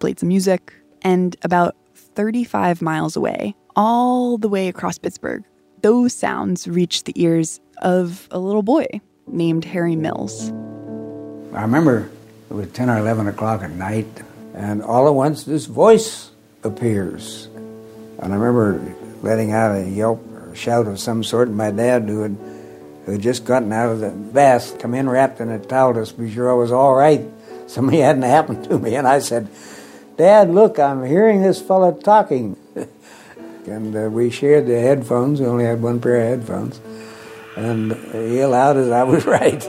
played some music, and about 35 miles away, all the way across Pittsburgh, those sounds reached the ears of a little boy named Harry Mills. I remember it was 10 or 11 o'clock at night, and all at once this voice appears. And I remember letting out a yelp or shout of some sort, and my dad, who had, who had just gotten out of the bath, come in wrapped in a towel to be sure I was all right. Something hadn't happened to me. And I said, Dad, look, I'm hearing this fellow talking. And uh, we shared the headphones. We only had one pair of headphones. And he allowed that I was (laughs) right.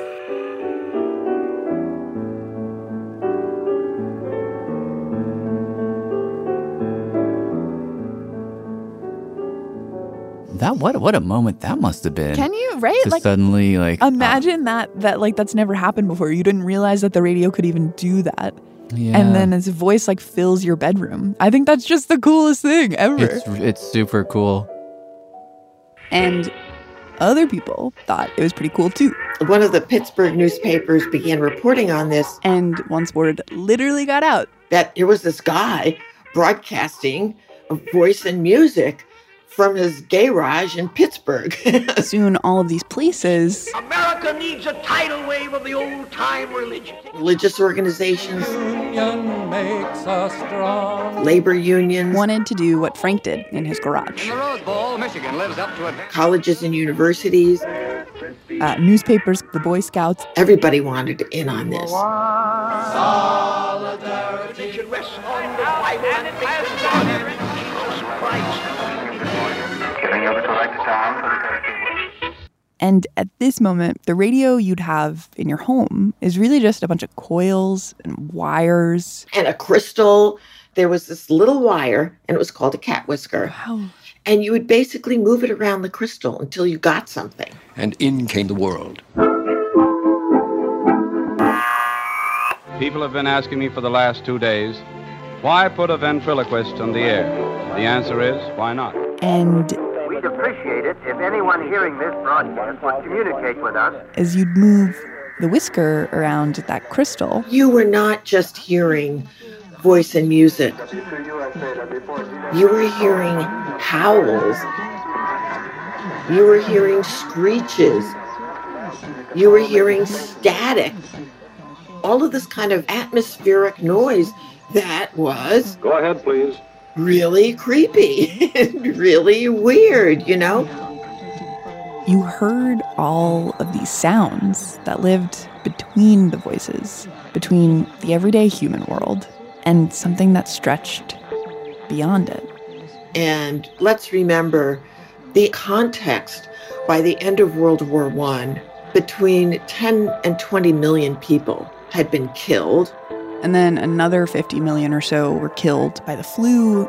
That what what a moment that must have been. Can you right? To suddenly like imagine that that like that's never happened before. You didn't realize that the radio could even do that. Yeah. And then his voice like fills your bedroom. I think that's just the coolest thing ever. It's it's super cool. And other people thought it was pretty cool too. One of the Pittsburgh newspapers began reporting on this. And once word literally got out that there was this guy broadcasting a voice and music from his garage in Pittsburgh. (laughs) Soon, all of these places America needs a tidal wave of the old time religion. religious organizations, Union makes us strong. labor unions, wanted to do what Frank did in his garage. The Rose Bowl, Michigan lives up to it. colleges and universities. Uh, newspapers, the Boy Scouts. Everybody wanted in on this. Solidarity should and Jesus Christ. Giving over to right to town. And at this moment, the radio you'd have in your home is really just a bunch of coils and wires. And a crystal. There was this little wire, and it was called a cat whisker. Wow. And you would basically move it around the crystal until you got something. And in came the world. People have been asking me for the last two days, why put a ventriloquist on the air? The answer is, why not? And We'd appreciate it if anyone hearing this broadcast would communicate with us. as you'd move the whisker around that crystal, You were not just hearing voice and music, you were hearing howls, you were hearing screeches, you were hearing static, all of this kind of atmospheric noise that was Go ahead, please. Really creepy (laughs) and really weird, you know? you heard all of these sounds that lived between the voices, between the everyday human world and something that stretched beyond it. And let's remember the context by the end of World War I, between 10 and 20 million people had been killed. And then another 50 million or so were killed by the flu.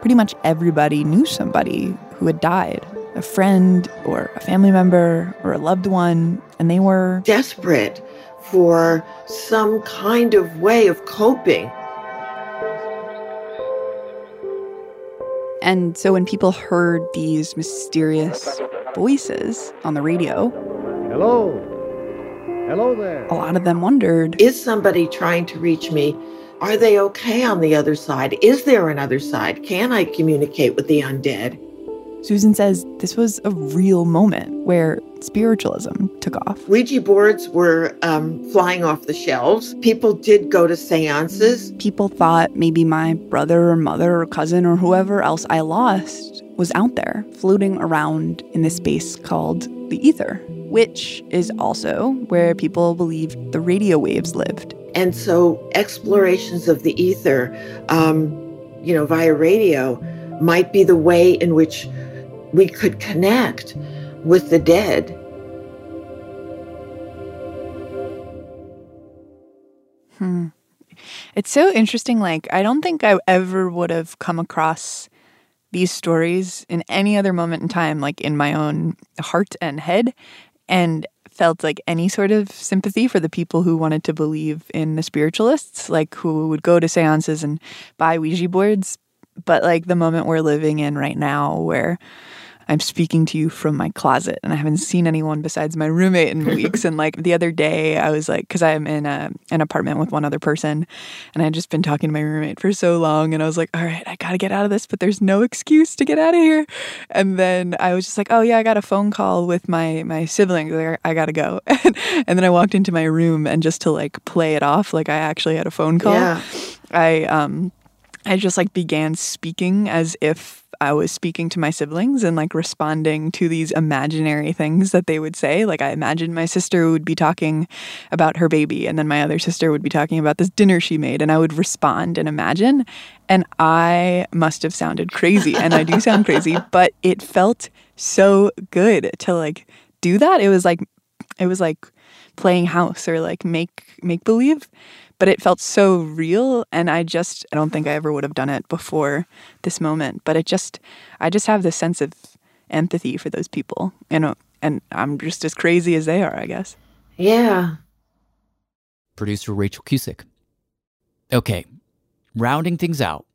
Pretty much everybody knew somebody who had died a friend or a family member or a loved one, and they were desperate for some kind of way of coping. And so when people heard these mysterious voices on the radio, Hello. Hello there. a lot of them wondered Is somebody trying to reach me? Are they okay on the other side? Is there another side? Can I communicate with the undead? Susan says this was a real moment where spiritualism took off. Ouija boards were um, flying off the shelves. People did go to seances. People thought maybe my brother or mother or cousin or whoever else I lost was out there floating around in this space called the ether, which is also where people believed the radio waves lived. And so explorations of the ether, um, you know, via radio might be the way in which we could connect with the dead. Hmm. It's so interesting. Like, I don't think I ever would have come across these stories in any other moment in time, like in my own heart and head, and felt like any sort of sympathy for the people who wanted to believe in the spiritualists, like who would go to seances and buy Ouija boards. But like the moment we're living in right now, where I'm speaking to you from my closet and I haven't seen anyone besides my roommate in (laughs) weeks. and like the other day, I was like, because I'm in a, an apartment with one other person and I had just been talking to my roommate for so long. And I was like, all right, I got to get out of this, but there's no excuse to get out of here. And then I was just like, oh yeah, I got a phone call with my, my siblings. Like, I got to go. (laughs) and then I walked into my room and just to like play it off, like I actually had a phone call. Yeah. I, um, I just like began speaking as if I was speaking to my siblings and like responding to these imaginary things that they would say. Like I imagined my sister would be talking about her baby and then my other sister would be talking about this dinner she made and I would respond and imagine. And I must have sounded crazy and I do (laughs) sound crazy, but it felt so good to like do that. It was like it was like playing house or like make make believe but it felt so real and i just i don't think i ever would have done it before this moment but it just i just have this sense of empathy for those people you know and i'm just as crazy as they are i guess Yeah. Producer Rachael Cusick. Okay, rounding things out,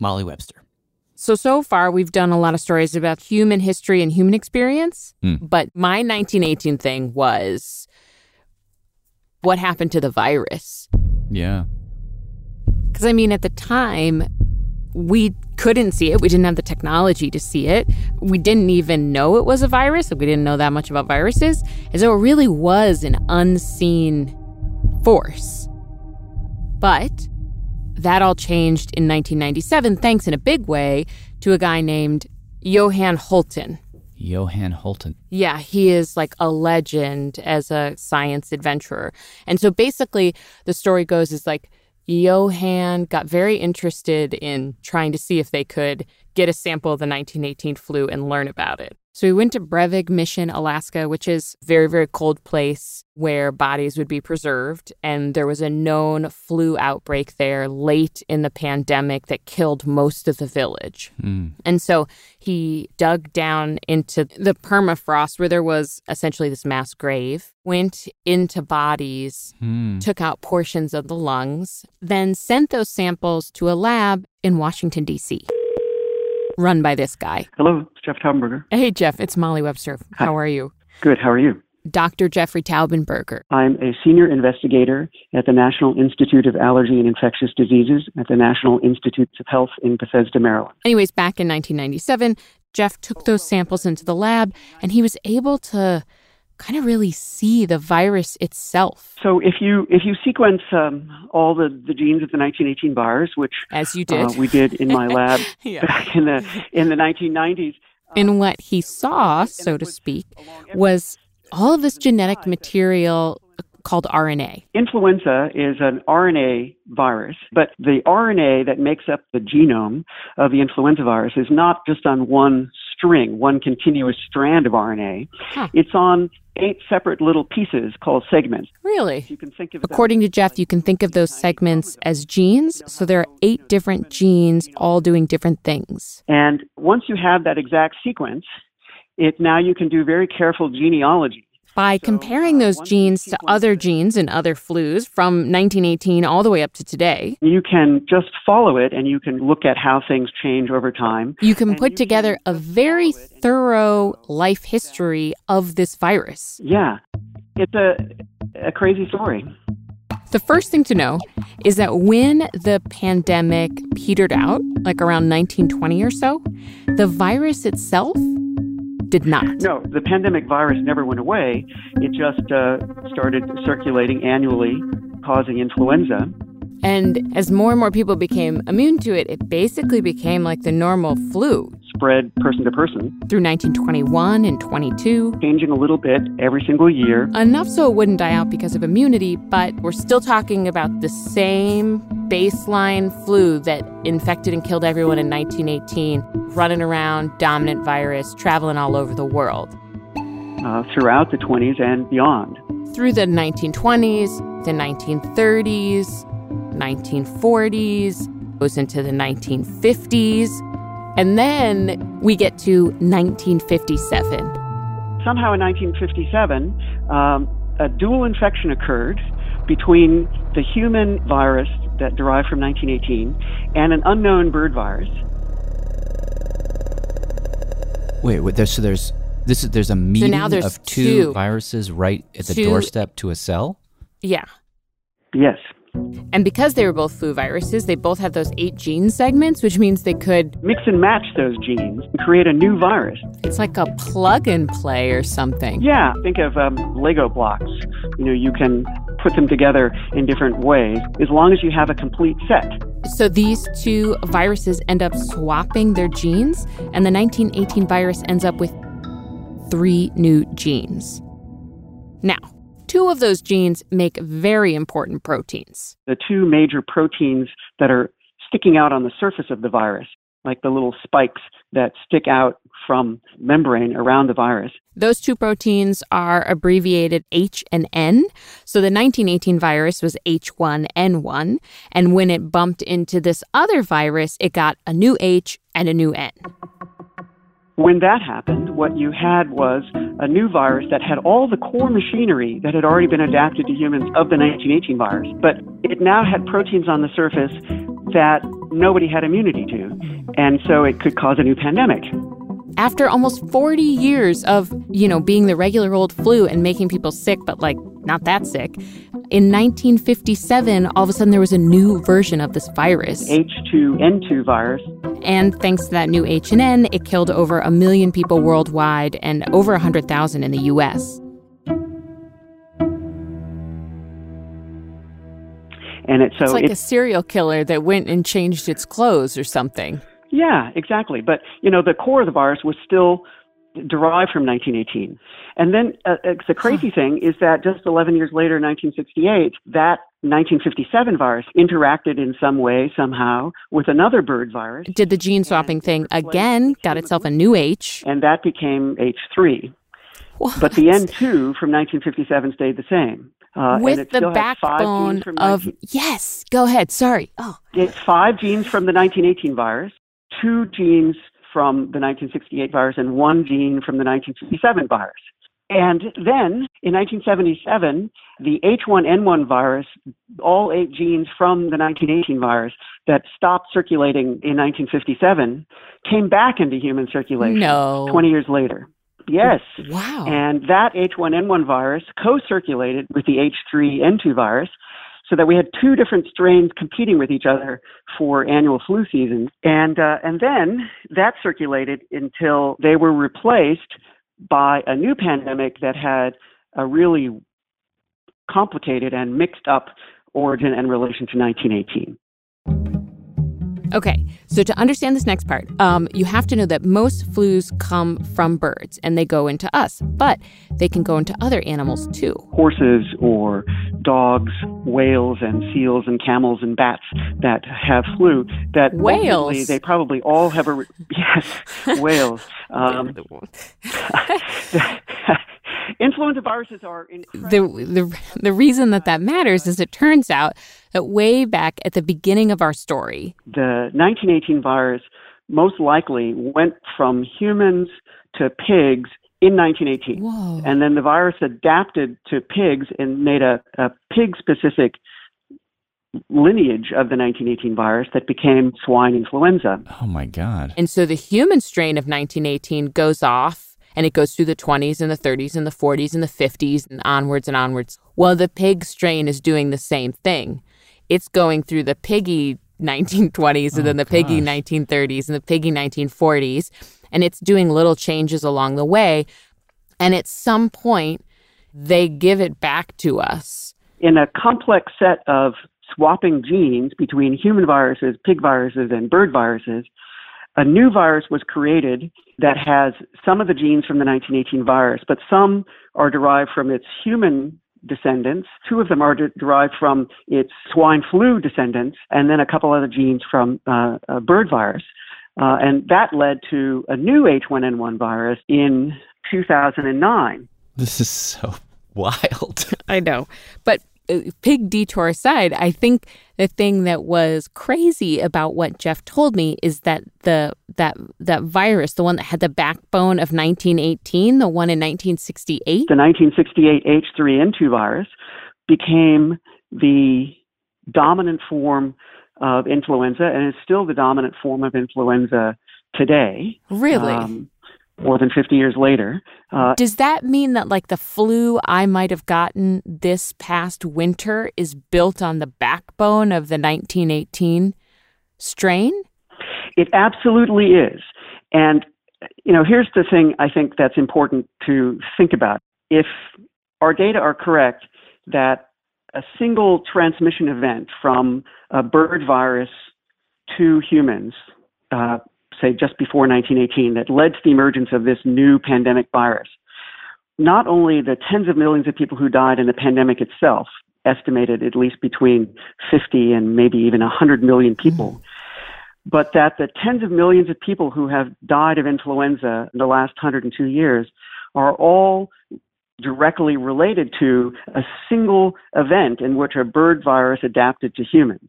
Molly Webster. So, so far, we've done a lot of stories about human history and human experience. Hmm. But my 1918 thing was what happened to the virus? Yeah. Because, I mean, at the time, we couldn't see it. We didn't have the technology to see it. We didn't even know it was a virus. We didn't know that much about viruses. And so it really was an unseen force. But that all changed in 1997, thanks in a big way to a guy named Johan Hultin. Johan Hultin. Yeah, he is like a legend as a science adventurer. And so basically, the story goes is like Johan got very interested in trying to see if they could get a sample of the 1918 flu and learn about it. So he went to Brevig Mission, Alaska, which is a very, very cold place where bodies would be preserved. And there was a known flu outbreak there late in the pandemic that killed most of the village. Hmm. And so he dug down into the permafrost where there was essentially this mass grave, went into bodies, Hmm. took out portions of the lungs, then sent those samples to a lab in Washington, D.C., run by this guy. Hello, it's Jeff Taubenberger. Hey, Jeff, it's Molly Webster. How are you? Good, how are you? Dr. Jeffrey Taubenberger. I'm a senior investigator at the National Institute of Allergy and Infectious Diseases at the National Institutes of Health in Bethesda, Maryland. Anyways, back in 1997, Jeff took those samples into the lab and he was able to kind of really see the virus itself. So if you if you sequence um, all the, the genes of the 1918 virus, which as you did, uh, we did in my lab (laughs) Yeah. back in the in the 1990s, And what he saw, so to speak, was all of this genetic material called RNA. Influenza is an RNA virus, but the RNA that makes up the genome of the influenza virus is not just on one string, one continuous strand of RNA. Huh. It's on eight separate little pieces called segments. Really? You can think of According to Jeff, you can think of those segments as genes. So there are eight different genes all doing different things. And once you have that exact sequence, it now you can do very careful genealogy. By comparing uh, those genes to other genes and other flus from 1918 all the way up to today, You can just follow it and you can look at how things change over time. you can put together a very thorough life history of this virus. Yeah. It's a a crazy story. The first thing to know is that when the pandemic petered out, like around 1920 or so, the virus itself did not. No, the pandemic virus never went away. It just uh, started circulating annually, causing influenza. And as more and more people became immune to it, it basically became like the normal flu. Spread person to person. Through 1921 and 22. Changing a little bit every single year. Enough so it wouldn't die out because of immunity, but we're still talking about the same baseline flu that infected and killed everyone in 1918, running around, dominant virus, traveling all over the world. Uh, throughout the 20s and beyond. Through the 1920s, the 1930s, 1940s, goes into the 1950s, and then we get to 1957. Somehow in 1957, um, a dual infection occurred between the human virus that derived from 1918 and an unknown bird virus. Wait, wait there's, so there's this is there's a meeting now there's of two, two. viruses right at the Two- doorstep to a cell. Yeah. Yes. And because they were both flu viruses, they both had those eight gene segments, which means they could Mix and match those genes and create a new virus. It's like a plug and play or something. Yeah, think of um, Lego blocks. You know, you can put them together in different ways as long as you have a complete set. So these two viruses end up swapping their genes, and the 1918 virus ends up with three new genes. Now, two of those genes make very important proteins. The two major proteins that are sticking out on the surface of the virus, like the little spikes that stick out from membrane around the virus. Those two proteins are abbreviated H and N. So the 1918 virus was H1N1. And when it bumped into this other virus, it got a new H and a new N. When that happened, what you had was a new virus that had all the core machinery that had already been adapted to humans of the 1918 virus, but it now had proteins on the surface that nobody had immunity to. And so it could cause a new pandemic. After almost 40 years of, you know, being the regular old flu and making people sick, but like not that sick, in 1957, all of a sudden there was a new version of this virus. H2N2 virus. And thanks to that new H and N, it killed over a million people worldwide and over 100,000 in the US. And it, so it's like it, a serial killer that went and changed its clothes or something. Yeah, exactly. But, you know, the core of the virus was still derived from 1918. And then uh, uh, the crazy thing is that just 11 years later, 1968, that 1957 virus interacted in some way, somehow, with another bird virus. Did the gene swapping thing again, got itself a new H. And that became H3. What? But the N2 from 1957 stayed the same. Uh, With the still had five backbone of 19 yes, go ahead. Sorry. Oh, It's five genes from the 1918 virus, two genes from the 1968 virus, and one gene from the 1957 virus. And then in 1977, the H1N1 virus, all eight genes from the 1918 virus that stopped circulating in 1957, came back into human circulation No. 20 years later. Yes. Wow. And that H1N1 virus co circulated with the H3N2 virus so that we had two different strains competing with each other for annual flu season. And, uh, and then that circulated until they were replaced by a new pandemic that had a really complicated and mixed up origin and relation to 1918. Okay, so to understand this next part, um, you have to know that most flus come from birds and they go into us, but they can go into other animals too. Horses or dogs, whales and seals and camels and bats that have flu. That whales. They probably all have a re- (laughs) yes (laughs) whales. Um, (laughs) influenza viruses are incredible. The, the, the reason that that matters is it turns out that way back at the beginning of our story, the 1918 virus most likely went from humans to pigs in 1918. Whoa. And then the virus adapted to pigs and made a, a pig specific lineage of the 1918 virus that became swine influenza. Oh my God. and so the human strain of 1918 goes off and it goes through the 20s and the 30s and the 40s and the 50s and onwards and onwards. Well, the pig strain is doing the same thing. It's going through the piggy 1920s and then oh, the piggy 1930s and the piggy 1940s, and it's doing little changes along the way. And at some point, they give it back to us. In a complex set of swapping genes between human viruses, pig viruses, and bird viruses, a new virus was created that has some of the genes from the 1918 virus, but some are derived from its human descendants. Two of them are de- derived from its swine flu descendants, and then a couple other genes from uh, a bird virus. Uh, and that led to a new H1N1 virus in 2009. This is so (laughs) wild. I know. But uh, pig detour aside, I think the thing that was crazy about what Jeff told me is that the that that virus, the one that had the backbone of 1918, the one in 1968, The 1968 H3N2 virus became the dominant form of influenza and is still the dominant form of influenza today. Really? Um, more than 50 years later. Uh, Does that mean that like the flu I might have gotten this past winter is built on the backbone of the 1918 strain? It absolutely is. And, you know, here's the thing I think that's important to think about. If our data are correct that a single transmission event from a bird virus to humans, uh, say just before 1918, that led to the emergence of this new pandemic virus, not only the tens of millions of people who died in the pandemic itself, estimated at least between 50 and maybe even 100 million people, mm. but that the tens of millions of people who have died of influenza in the last 102 years are all directly related to a single event in which a bird virus adapted to humans.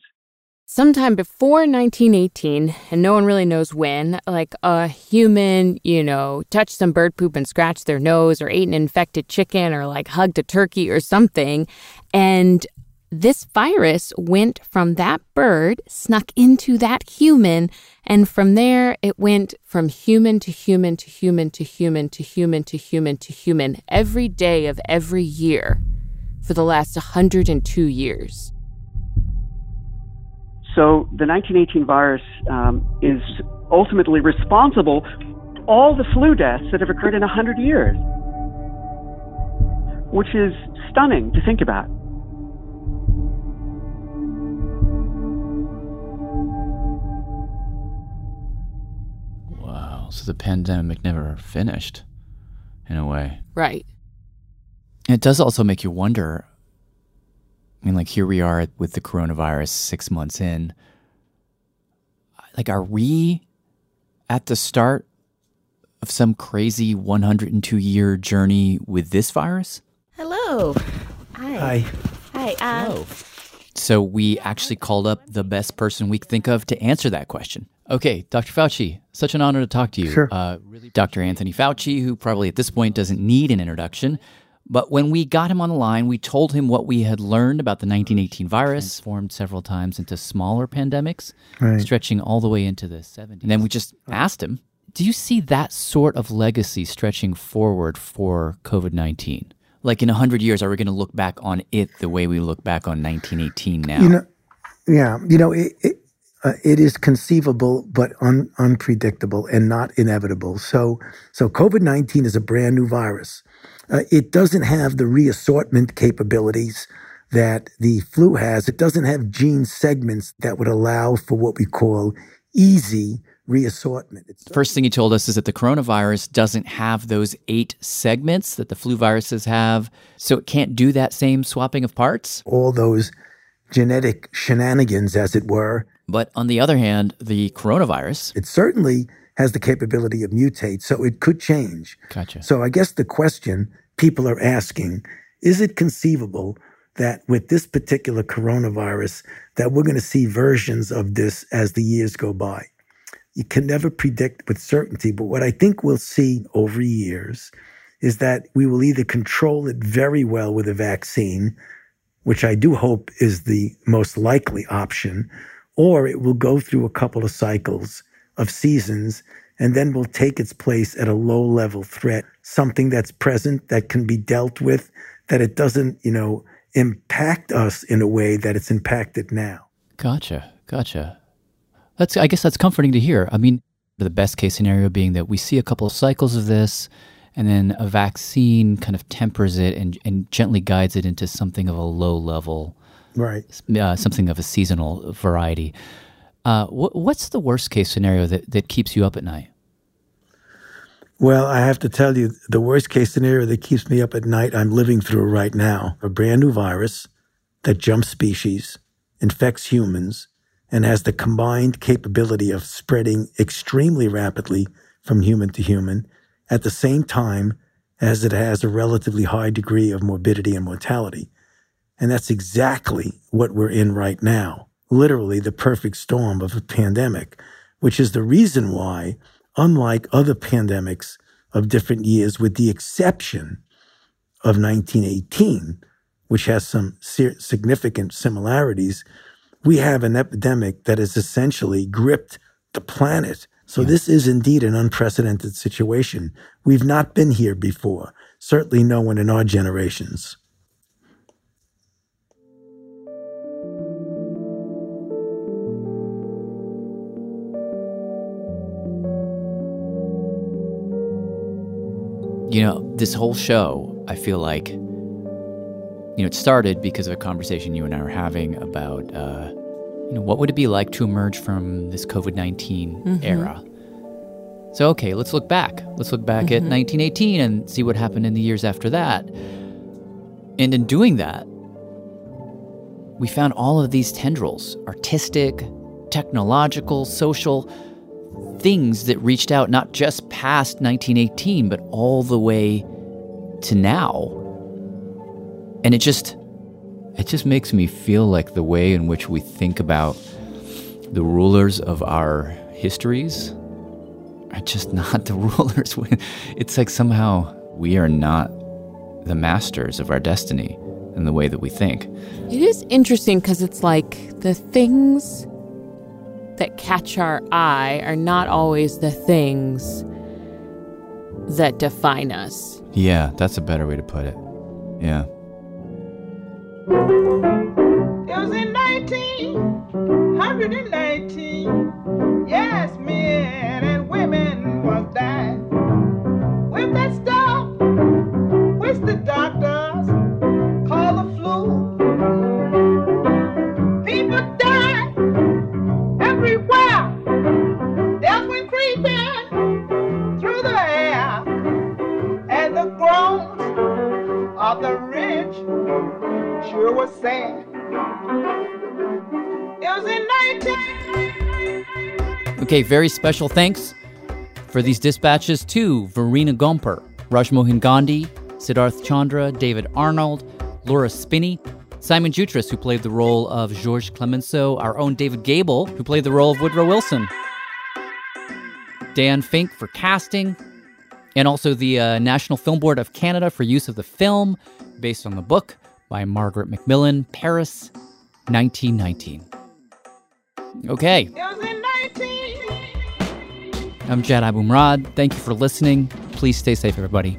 Sometime before 1918, and no one really knows when, like a human, you know, touched some bird poop and scratched their nose, or ate an infected chicken, or like hugged a turkey or something. And this virus went from that bird, snuck into that human, and from there it went from human to human to human to human to human to human to human every day of every year for the last 102 years. So the 1918 virus um, is ultimately responsible for all the flu deaths that have occurred in 100 years, which is stunning to think about. Wow. So the pandemic never finished, in a way. Right. It does also make you wonder. I mean, like here we are with the coronavirus six months in. Like, are we at the start of some crazy 102 year journey with this virus? Hello. Hi. Hi. Hi. Uh, So we actually called up the best person we could think of to answer that question. Okay, Dr. Fauci, such an honor to talk to you. Sure. Uh, Dr. Anthony Fauci, who probably at this point doesn't need an introduction. But when we got him on the line, we told him what we had learned about the 1918 virus, formed several times into smaller pandemics, Right. stretching all the way into the 70s. And then we just asked him, do you see that sort of legacy stretching forward for COVID 19? Like in 100 years, are we going to look back on it the way we look back on 1918 now? You know, yeah, you know, it, it, uh, it is conceivable but un, unpredictable and not inevitable. So, so COVID nineteen is a brand new virus. Uh, it doesn't have the reassortment capabilities that the flu has. It doesn't have gene segments that would allow for what we call easy reassortment. It's First thing he told us is that the coronavirus doesn't have those eight segments that the flu viruses have, so it can't do that same swapping of parts. all those genetic shenanigans, as it were. But on the other hand, the coronavirus, it certainly has the capability of mutate, so it could change. Gotcha. So I guess the question people are asking is it conceivable that with this particular coronavirus that we're going to see versions of this as the years go by? You can never predict with certainty, but what I think we'll see over years is that we will either control it very well with a vaccine, which I do hope is the most likely option, or it will go through a couple of cycles of seasons and then will take its place at a low level threat, something that's present, that can be dealt with, that it doesn't, you know, impact us in a way that it's impacted now. Gotcha. Gotcha. That's I guess that's comforting to hear. I mean, the best case scenario being that we see a couple of cycles of this and then a vaccine kind of tempers it and, and gently guides it into something of a low level, right? Uh, something of a seasonal variety. Uh, wh- what's the worst case scenario that, that keeps you up at night? Well, I have to tell you, the worst case scenario that keeps me up at night, I'm living through right now. A brand new virus that jumps species, infects humans, and has the combined capability of spreading extremely rapidly from human to human at the same time as it has a relatively high degree of morbidity and mortality. And that's exactly what we're in right now. Literally the perfect storm of a pandemic, which is the reason why, unlike other pandemics of different years, with the exception of 1918, which has some significant similarities, we have an epidemic that has essentially gripped the planet so yeah. this is indeed an unprecedented situation. We've not been here before, certainly no one in our generations. You know, this whole show, I feel like, you know, it started because of a conversation you and I were having about uh, you know, what would it be like to emerge from this COVID 19 mm-hmm. era? So, okay, let's look back. Let's look back mm-hmm. at 1918 and see what happened in the years after that. And in doing that, we found all of these tendrils artistic, technological, social things that reached out not just past 1918, but all the way to now. And it just it just makes me feel like the way in which we think about the rulers of our histories are just not the (laughs) rulers. It's like somehow we are not the masters of our destiny in the way that we think. It is interesting because it's like the things that catch our eye are not always the things that define us. Yeah, that's a better way to put it. Yeah. It was in 1919. Yes, men was sad. It was in 19. Okay, very special thanks for these dispatches to Verena Gamper, Rajmohan Gandhi, Siddharth Chandra, David Arnold, Laura Spinney, Simon Jutras, who played the role of Georges Clemenceau, our own David Gebel, who played the role of Woodrow Wilson, Dan Fink for casting, and also the uh, National Film Board of Canada for use of the film based on the book by Margaret MacMillan, Paris, 1919. Okay. I'm Jad Abumrad. Thank you for listening. Please stay safe, everybody.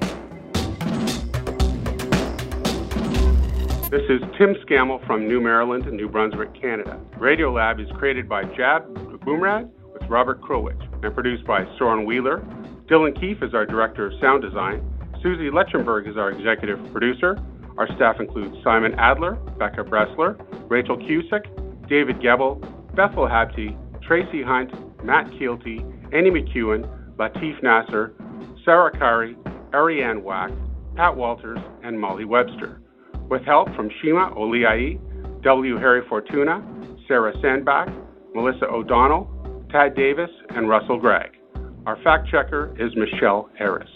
This is Tim Scammell from New Maryland, and New Brunswick, Canada. Radiolab is created by Jad Abumrad with Robert Krulwich and produced by Soren Wheeler. Dylan Keefe is our director of sound design. Suzie Lechtenberg is our executive producer. Our staff includes Simon Adler, Becca Bressler, Rachael Cusick, David Gebel, Bethel Habte, Tracie Hunte, Matt Kielty, Annie McEwen, Latif Nasser, Sarah Qari, Ariane Wack, Pat Walters, and Molly Webster. With help from Shima Oliai, W. Harry Fortuna, Sarah Sandbach, Melissa O'Donnell, Tad Davis, and Russell Gregg. Our fact checker is Michelle Harris.